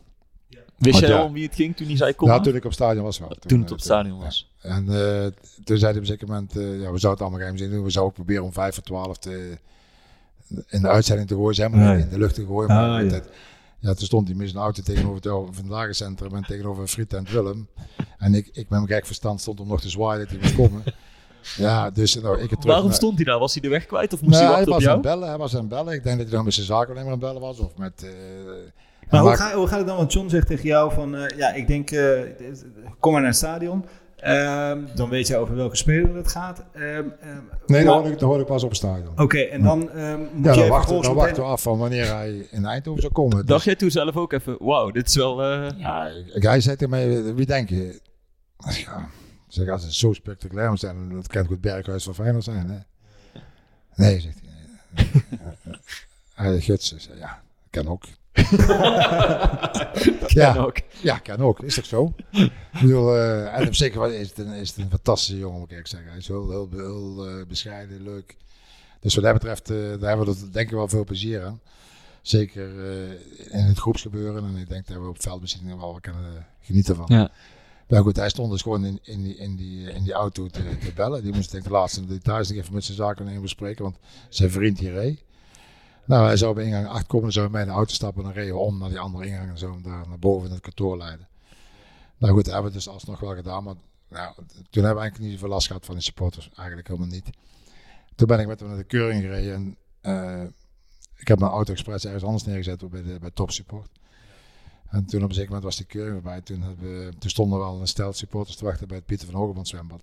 Wist jij al om wie het ging toen hij zei kom ja, maar? toen ik op stadion was wel. Toen het op het stadion was. En eh, toen zei hij op een zeker moment, eh, ja, we zouden het allemaal geheimzinnig doen. We zouden ook proberen om vijf voor twaalf te, in de uitzending te gooien. Zeg maar, in de lucht te gooien. Maar Ah, ja. ja, toen stond hij met zijn auto tegenover het oude Vandagencentrum en tegenover Friet en Willem. En ik, ik met mijn gek verstand stond om nog te zwaaien dat hij moest komen. Ja, dus nou, ik het Waarom naar- stond hij daar? Was hij de weg kwijt of moest hij hij wachten op was aan jou? het bellen. Hij was aan het bellen. Ik denk dat hij dan met zijn zakennemer aan het bellen was. Of met... eh, Maar hoe, ga, hoe gaat het dan? Want John zegt tegen jou van, eh, ja, ik denk, eh, kom maar naar het stadion. Ehm, dan weet je over welke speler het gaat. Ehm, ehm, Nee, dat hoor ik, dat hoor ik pas op het stadion. Oké, en dan ehm, moet Ja, je dan wachten, dan wachten we af van wanneer hij in Eindhoven zou komen. Dus- Dacht jij toen zelf ook even, wauw, dit is wel... eh, Ja, ik- hij zei tegen mij, wie denk je? Ja, zeg, als het zo spectaculair moet zijn, dat kan het goed Berghuis van Feyenoord zijn. Hè? Nee, zegt hij. Hij Guts, ik zei, ja, kan ook. Ja, ook. ja, kan ook. Is toch zo? ik bedoel, eh, en op zich wel is het, een, is het een fantastische jongen, moet ik eerlijk zeggen. Hij is heel, heel, heel eh, bescheiden, leuk. Dus wat dat betreft, eh, daar hebben we er denk ik wel veel plezier aan. Zeker eh, in het groepsgebeuren. En ik denk dat we op veldbezittingen wel kunnen eh, genieten van. Ja. Maar goed, hij stond dus gewoon in, in, die, in, die, in die auto te, te bellen. Die moest denk ik de laatste details nog even met zijn zaken bespreken. Want zijn vriend die reed. Nou, hij zou bij ingang 8 komen. Zou mij de auto stappen. En dan reden we om naar die andere ingang. En zo hem daar naar boven in het kantoor leiden. Nou goed, dat hebben we dus alsnog wel gedaan. Maar nou, toen hebben we eigenlijk niet zoveel last gehad van de supporters. Eigenlijk helemaal niet. Toen ben ik met hem naar de keuring gereden. En eh, ik heb mijn auto expres ergens anders neergezet bij, de, bij Top Support. En toen op een zeker moment was die keuring erbij. Toen, we, toen stonden wel een stel supporters te wachten bij het Pieter van Hogeband zwembad.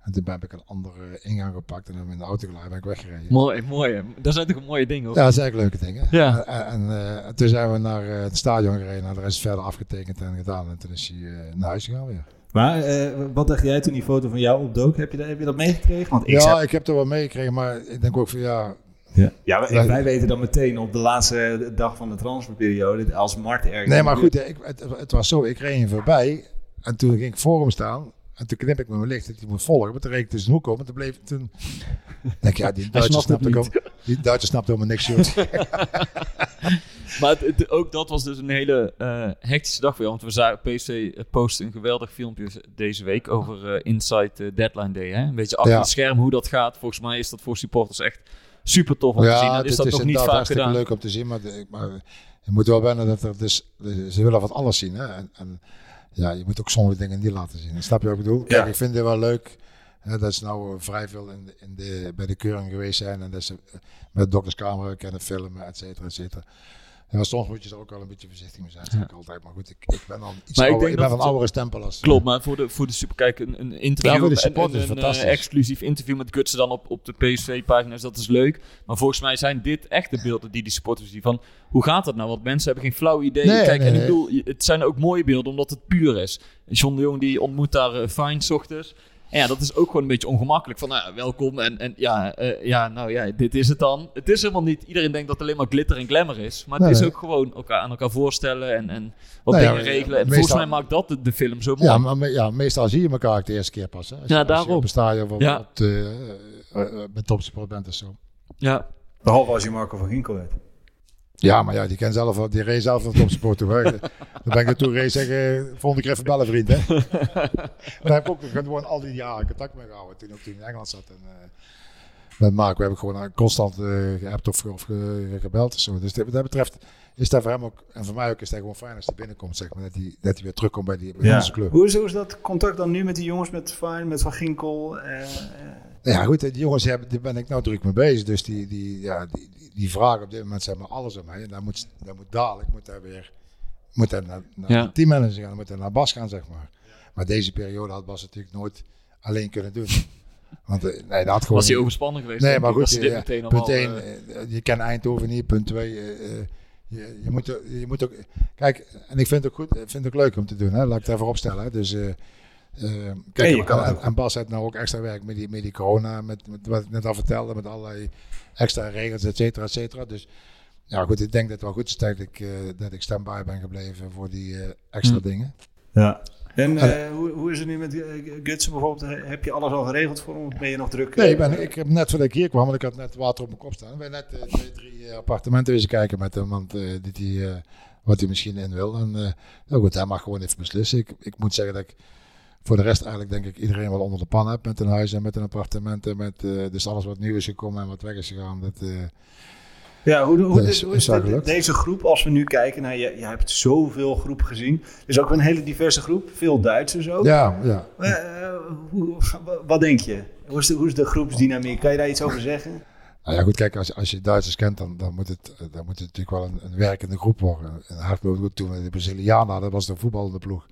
En toen heb ik een andere ingang gepakt en hem in de auto geladen en ben ik weggereden. Mooi, mooi. Dat zijn toch mooie dingen, hoor. Ja, dat zijn eigenlijk leuke dingen. Ja. En, en eh, toen zijn we naar eh, het stadion gereden. Nou, de rest is verder afgetekend en gedaan. En toen is hij eh, naar huis gegaan weer. Maar eh, wat dacht jij toen die foto van jou opdook? Heb je, dat- heb je dat meegekregen? Want ik ja, ik heb er wel meegekregen, maar ik denk ook van ja... ja, wij, wij- wij weten dan meteen op de laatste dag van de transferperiode, als Mart ergens... Nee, maar goed, ik, het, het was zo. Ik reed hem voorbij en toen ging ik voor hem staan. En toen knip ik met mijn licht dat hij moet volgen. Maar toen reed ik tussen de hoek op. En toen bleef toen... denk ik, ja, die Duitser snapt ook, die Duitser snapt helemaal niks. joh. Maar het, het- ook dat was dus een hele eh, hectische dag voor jou. Want we zagen, PSV postte een geweldig filmpje deze week over eh, Inside eh, Deadline Day. Hè? Een beetje achter Ja. het scherm hoe dat gaat. Volgens mij is dat voor supporters echt super tof om te zien. En het is dat nog niet vaak hartstikke gedaan. leuk om te zien. Maar, de- maar je moet wel wennen dat er dus... Ze willen wat anders zien. Hè? En, en ja, je moet ook sommige dingen niet laten zien. Snap je wat ik bedoel? Kijk, ik vind het wel leuk... Hè, dat ze nou eh, vrij veel in de, in de, bij de keuring geweest zijn. En dat ze eh, met dokterscamera kunnen filmen, et cetera, et cetera. Ja, soms moet je er ook wel een beetje voorzichtig mee zijn. zeg ik altijd. Maar goed, ik, ik ben dan iets Maar ouder, ik ben dat van oudere stempel als... Klopt, maar voor de, voor de super, kijk, een, een interview, Ja, voor de en- een, fantastisch. eh, exclusief interview met Gutsen dan op, op de PSV-pagina's, dat is leuk. Maar volgens mij zijn dit echt de beelden die die supporters zien van, hoe gaat dat nou? Want mensen hebben geen flauw idee. Nee, kijk, nee, en ik bedoel, het zijn ook mooie beelden omdat het puur is. John de Jong die ontmoet daar uh, Fine 's ochtends. En ja, dat is ook gewoon een beetje ongemakkelijk. Van, nou ja, welkom en, en ja, eh, ja, nou ja, dit is het dan. Het is helemaal niet, iedereen denkt dat het alleen maar glitter en glamour is. Maar het Nee, is nee. ook gewoon elkaar aan elkaar voorstellen en, en wat Nou dingen regelen. En meestal- volgens mij maakt dat de, de film zo mooi. Ja, maar me- ja, meestal zie je elkaar ook de eerste keer pas. Hè? Als, je- Ja, als je daarom. op een stadion of Ja. op de, met topsport bent of zo. Ja, Behalve als je Marco van Ginkel weet. Ja, maar ja, die ken zelf, die reed zelf van topsport. Dan ben ik er toe reed zeggen, volgende keer even bellen vriend. Hè? Daar heb ik ook gewoon al die jaren contact mee gehouden. Toen ik toen in Engeland zat. En, eh, met Marco heb ik gewoon eh, constant eh geappt of, of ge- gebeld of zo. Dus wat dat betreft is dat voor hem ook, en voor mij ook, is dat gewoon fijn als hij binnenkomt. Zeg maar, dat hij, dat hij weer terugkomt bij, die, bij onze club. Hoe is, hoe is dat contact dan nu met die jongens, met Fine, met Van Ginkel? eh, eh, Ja, goed, die jongens hebben, daar ben ik nou druk mee bezig. Dus die, die, ja, die, die, die vragen op dit moment zeg maar alles aan mij. En dan moet, dan moet dadelijk moet hij weer moet naar, naar Ja. de teammanager gaan, moet hij naar Bas gaan, zeg maar. Maar deze periode had Bas natuurlijk nooit alleen kunnen doen. Want eh, nee, dat had gewoon. was hij niet. overspanning geweest? Nee, maar goed, je, dit meteen punt allemaal, 1, eh, je kent Eindhoven niet. Punt 2, je, je, moet, je moet ook... Kijk, en ik vind het ook goed, vind het ook leuk om te doen. Hè? Laat ik het even opstellen. Hè? Dus... eh, eh, kijk, En Bas heeft nou ook extra werk met die, met die corona, met, met wat ik net al vertelde, met allerlei extra regels, et cetera, et cetera. Dus ja, goed, ik denk dat het wel goed is dat ik, eh, dat ik standby ben gebleven voor die eh, extra Hm. dingen. Ja. En eh, hoe, hoe is het nu met Gutsen bijvoorbeeld? He- Heb je alles al geregeld voor hem? Of ben je nog druk? Nee, ik, ben, ik heb net voordat ik hier kwam, want ik had net water op mijn kop staan. Ik ben net twee, drie appartementen wezen kijken met hem, want dit hij, eh, wat hij misschien in wil. En eh, nou goed, hij mag gewoon even beslissen. Ik, ik moet zeggen dat ik voor de rest eigenlijk denk ik iedereen wel onder de pan heb met een huis en met een appartement. En met, eh, dus alles wat nieuw is gekomen en wat weg is gegaan. Dat, eh, Ja, hoe, hoe, Dat is, hoe is de- deze groep, als we nu kijken naar, je, je hebt zoveel groep gezien. Is ook een hele diverse groep, veel Duitsers ook. ja, ja. Eh, hoe, wat denk je? Hoe is, de, hoe is de groepsdynamiek? Kan je daar iets over zeggen? Nou ja, goed, kijk, als, je- als je Duitsers kent, dan, dan, moet het, dan moet het natuurlijk wel een, een werkende groep worden. Een hardloop, toen we de Brazilianen hadden, was de voetballende ploeg.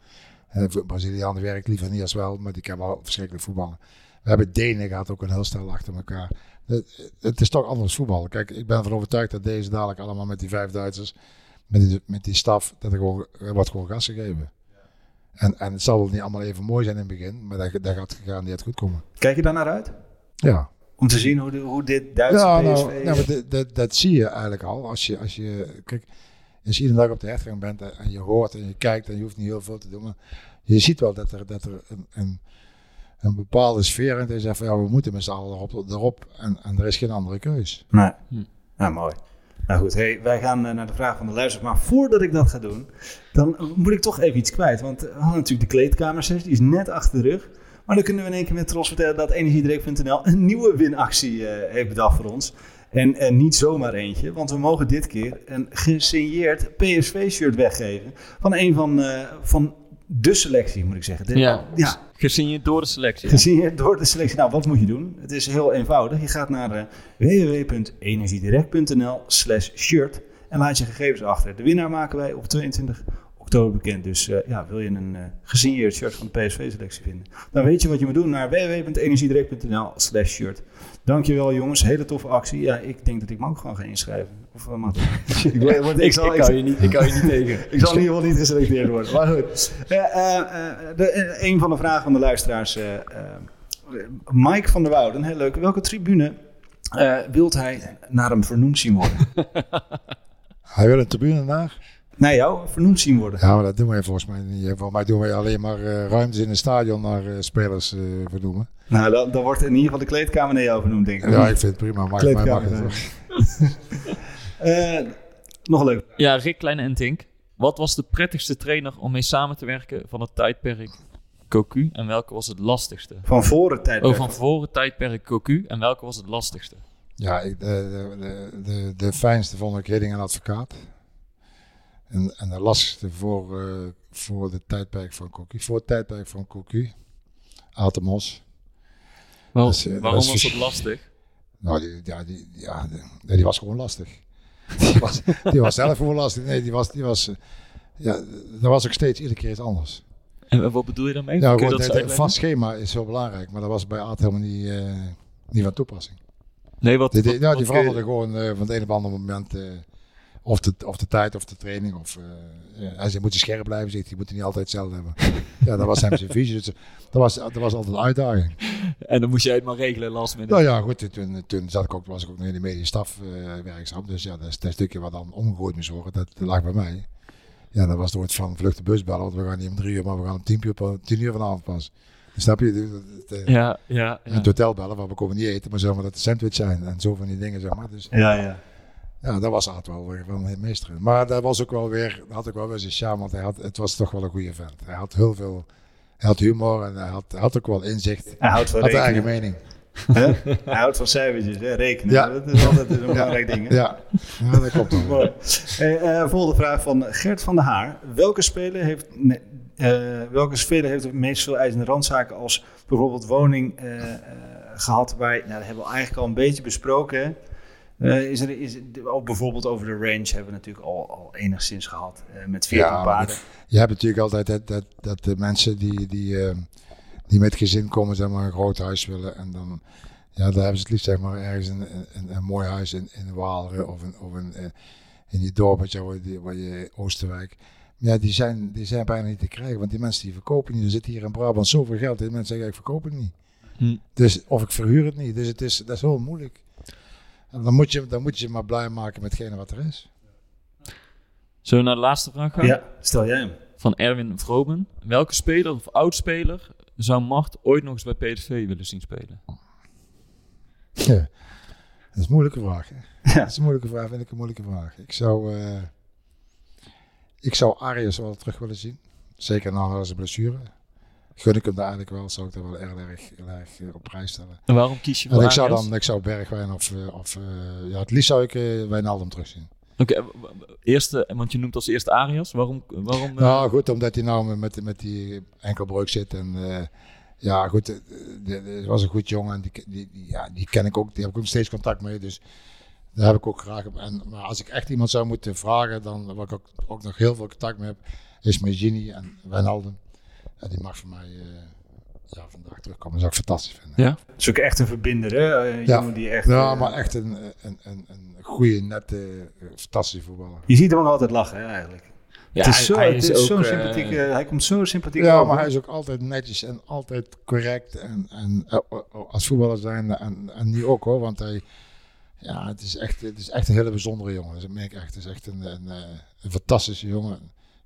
Voor Brazilianen werk ik liever niet als wel, maar die kan wel verschrikkelijk voetballen. We hebben Denen gehad ook een heel stel achter elkaar. Het, het is toch anders voetbal. Kijk, ik ben ervan overtuigd dat deze dadelijk allemaal met die vijf Duitsers, met die, met die staf, dat er gewoon, er wordt gewoon gas gegeven. En, en het zal wel niet allemaal even mooi zijn in het begin, maar dat, dat gaat gegarandeerd goed komen. Kijk je daar naar uit? Ja. Om te zien hoe, de- hoe dit Duitse Ja, PSV... nou, nou, dat, dat zie je eigenlijk al. Als je, als je, kijk, als je iedere dag op de hertgang bent en je hoort en je kijkt en je hoeft niet heel veel te doen. Maar je ziet wel dat er, dat er een, een, een bepaalde sfeer in is. Van, ja, we moeten met z'n allen erop, erop en, en er is geen andere keus. Nee. Hm. Nou, mooi. Nou goed, hey, wij gaan eh, naar de vraag van de luisteraar. Maar voordat ik dat ga doen, dan moet ik toch even iets kwijt. Want we hadden natuurlijk de kleedkamersessie, die is net achter de rug. Maar dan kunnen we in één keer met trots vertellen dat Energiedreek.nl een nieuwe winactie eh, heeft bedacht voor ons. En, en niet zomaar eentje, want we mogen dit keer een gesigneerd PSV-shirt weggeven. Van een van, eh, van de selectie, moet ik zeggen. De- Ja. ja, Gesigneerd door de selectie. Gezien door de selectie. Nou, wat moet je doen? Het is heel eenvoudig. Je gaat naar eh, www.energiedirect.nl slash shirt en laat je gegevens achter. De winnaar maken wij op 22 oktober bekend. Dus eh, ja, wil je een eh gesigneerd shirt van de PSV-selectie vinden? Dan weet je wat je moet doen naar www.energiedirect.nl slash shirt. Dankjewel jongens, hele toffe actie. Ja, ik denk dat ik me ook gewoon ga inschrijven. Of wat mag ik, word- Ik, zal- ik, kan je niet, ik kan je niet tegen. ik zal in ieder geval niet geselecteerd worden. Maar goed. Eh, eh, eh, de, een van de vragen van de luisteraars. Mike van der Wouden, heel leuk. Welke tribune eh wilt hij naar hem vernoemd zien worden? Hij wil een tribune naar. Naar jou vernoemd zien worden? Ja, maar dat doen wij volgens mij niet. Volgens mij doen wij alleen maar eh, ruimtes in een stadion naar eh, spelers eh, vernoemen. Nou, dan, dan wordt in ieder geval de kleedkamer naar jou vernoemd, denk ik. Ja, ik vind het prima. Mag, mij mag Kleedkamer. het. Eh, nog leuk. Ja, Rick Kleine en Tink. Wat was de prettigste trainer om mee samen te werken van het tijdperk Cocu? En welke was het lastigste? Van voren tijd. Oh, van voor het tijdperk Cocu. En welke was het lastigste? Ja, de, de, de, de fijnste vond ik Hidding en advocaat. En, en de lastigste voor, eh, voor de tijdperk van Cocu. Voor het tijdperk van Cocu. Atemos. Dat eh, waarom dat was het lastig? Nou, die, ja, die, ja, die, nee, die was gewoon lastig. Die was, die was zelf gewoon lastig. Nee, die was, die was, eh, ja, dat was ook steeds iedere keer iets anders. En wat bedoel je daarmee? Ja, Kun je gewoon, dat het- vast schema is zo belangrijk, maar dat was bij Aad helemaal niet, niet van toepassing. Nee, wat, Die, die, wat- nou, wat die je- veranderde gewoon van het een op het andere moment. Of, de, of de tijd of de training. Of, eh, ja, hij zei, je moet je scherp blijven, zegt hij. Je moet het niet altijd hetzelfde hebben. ja, dat was hem zijn visie. Dus, dat, was, dat was altijd een uitdaging. En dan moest jij het maar regelen last minute. Nou ja, goed. Toen, toen zat ik ook, was ik ook nog in de medische staf eh, werkzaam. Dus ja, dat, is, dat stukje wat dan omgegooid moest worden, dat, dat lag bij mij. Ja, dat was door het van vlucht de bus bellen. Want we gaan niet om drie uur, maar we gaan om tien uur, pa- tien uur vanavond pas. Snap je? De- Ja, ja, En ja. het hotel bellen, waar we komen niet eten, maar zomaar dat de sandwich zijn. En zo van die dingen, zeg maar. Dus Ja, ja. Ja, dat was Aad wel weer wel een meester. Maar dat was ook wel weer, dat had ook wel weer zijn charme, want hij had, het was toch wel een goede vent. Hij had heel veel, hij had humor en hij had, had ook wel inzicht. Hij houdt van Had een rekenen. eigen mening. Hij houdt van cijfertjes, hè? rekenen. Ja. Dat is altijd een belangrijk ding. hè? Ja, ja dat klopt. Hey, eh, volgende vraag van Gert van der Haar. Welke speler heeft, nee, eh, welke speler heeft het meest veel eisende randzaken als bijvoorbeeld woning eh, eh, gehad? Waar, nou, dat hebben we eigenlijk al een beetje besproken. hè? Eh, is er, is, ook bijvoorbeeld over de range hebben we natuurlijk al, al enigszins gehad. eh, met 14 Ja, paarden. Je hebt natuurlijk altijd dat, dat, dat de mensen die, die, eh, die met gezin komen, zeg maar, een groot huis willen. En dan, ja, daar hebben ze het liefst, zeg maar, ergens een, een, een mooi huis in, in Waalre of, een, of een, eh, in die dorp, weet je, waar je, waar je Oosterwijk. Ja, die zijn, die zijn bijna niet te krijgen, want die mensen die verkopen niet. Er zit hier in Brabant zoveel geld. Die mensen zeggen, ik verkoop het niet. Hm. Dus, of ik verhuur het niet. Dus het is, dat is heel moeilijk. En dan moet je, dan moet je je maar blij maken met hetgene wat er is. Zullen we naar de laatste vraag gaan? Ja, stel jij hem. Van Erwin Vromen. Welke speler of oudspeler zou Mart ooit nog eens bij PSV willen zien spelen? Ja, dat is een moeilijke vraag. Hè? Dat is een moeilijke vraag, vind ik een moeilijke vraag. Ik zou, eh ik zou Arias wel terug willen zien. Zeker na zijn blessure. Gun ik hem daar eigenlijk wel, zou ik daar wel erg, erg, eh, op prijs stellen. En waarom kies je En voor ik zou dan, ik zou Bergwijn of, eh, of eh, ja, het liefst zou ik eh Wijnaldum terugzien. Oké, eerste, want je noemt als eerste Arias. Waarom? waarom eh, Nou goed, omdat hij nou met, met die enkelbreuk zit. En ja goed, de- was een goed jongen. En die, die, die, ja, die ken ik ook, die heb ik ook nog steeds contact mee. Dus daar heb ik ook graag op. En, maar als ik echt iemand zou moeten vragen, dan waar ik ook, ook nog heel veel contact mee heb, is met Gini en Wijnaldum. Ja, die mag voor mij eh, ja, vandaag terugkomen. Dat zou ik fantastisch vinden. Ja? Het is ook echt een verbinder, hè? Een Ja. jongen die echt... Ja, eh, maar echt een, een, een, een goede, nette, eh, fantastische voetballer. Je ziet hem ook altijd lachen, hè, eigenlijk. Ja, het is zo, hij het is zo'n eh, sympathieke... hij komt zo sympathiek Ja, over. maar hij is ook altijd netjes en altijd correct. En, en eh, eh, als voetballer zijn en, en nu ook hoor, want hij... Ja, het is echt, het is echt een hele bijzondere jongen. Dat merk ik echt. Het is echt een, een, eh, een fantastische jongen.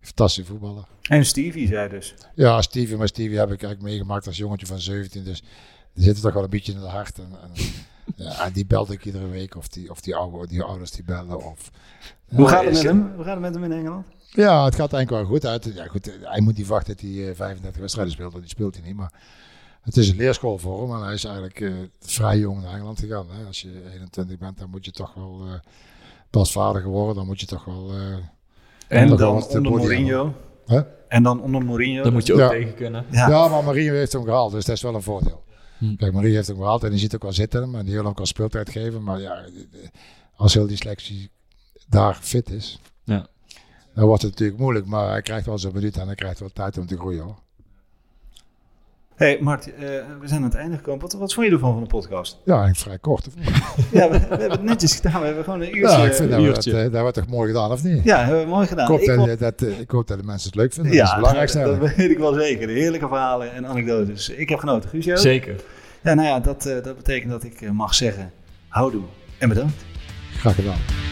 Fantastische voetballer. En Stevie zei dus. Ja, Stevie, maar Stevie heb ik eigenlijk meegemaakt als jongetje van 17. Dus die zit er toch wel een beetje in het hart. En, en, ja, en die belde ik iedere week. Of die, of die, oude, die ouders die bellen. Of, Hoe gaat het met hem? Hoe gaat het met hem in Engeland? Ja, het gaat eigenlijk wel goed uit. Ja, goed hij moet niet wachten dat hij eh, 35 wedstrijden speelt. want Die speelt hij niet. Maar het is een leerschool voor hem. En hij is eigenlijk eh, vrij jong naar Engeland gegaan. Hè. Als je 21 bent, dan moet je toch wel eh, pas vader geworden. Dan moet je toch wel... eh, En dan onder Mourinho. Hè? En dan onder Mourinho. Daar moet je ook Ja. tegen kunnen. Ja. Ja, maar Marie heeft hem gehaald, dus dat is wel een voordeel. Hm. Kijk, Marie heeft hem gehaald en die ziet ook wel zitten, en die wil ook wel speeltijd geven. Maar ja, als heel die selectie daar fit is, Ja. dan wordt het natuurlijk moeilijk. Maar hij krijgt wel zijn minuut en hij krijgt wel tijd om te groeien hoor. Hey, Mart, eh, we zijn aan het einde gekomen. Wat, wat vond je ervan van de podcast? Ja, eigenlijk vrij kort. of niet? Ja, we, we hebben het netjes gedaan. We hebben gewoon een uurtje... Ja, ik vind dat, we dat, uurtje. eh, dat toch mooi gedaan, of niet? Ja, hebben we mooi gedaan. Ik hoop, Ik dat, eh, ik hoop dat de mensen het leuk vinden. dat is ja, het belangrijkste dat, dat weet ik wel zeker. Heerlijke verhalen en anekdotes. Ik heb genoten. Guus, jij ook? Zeker. Ja, nou ja, dat, eh, dat betekent dat ik mag zeggen... Houdoe en bedankt. Graag gedaan.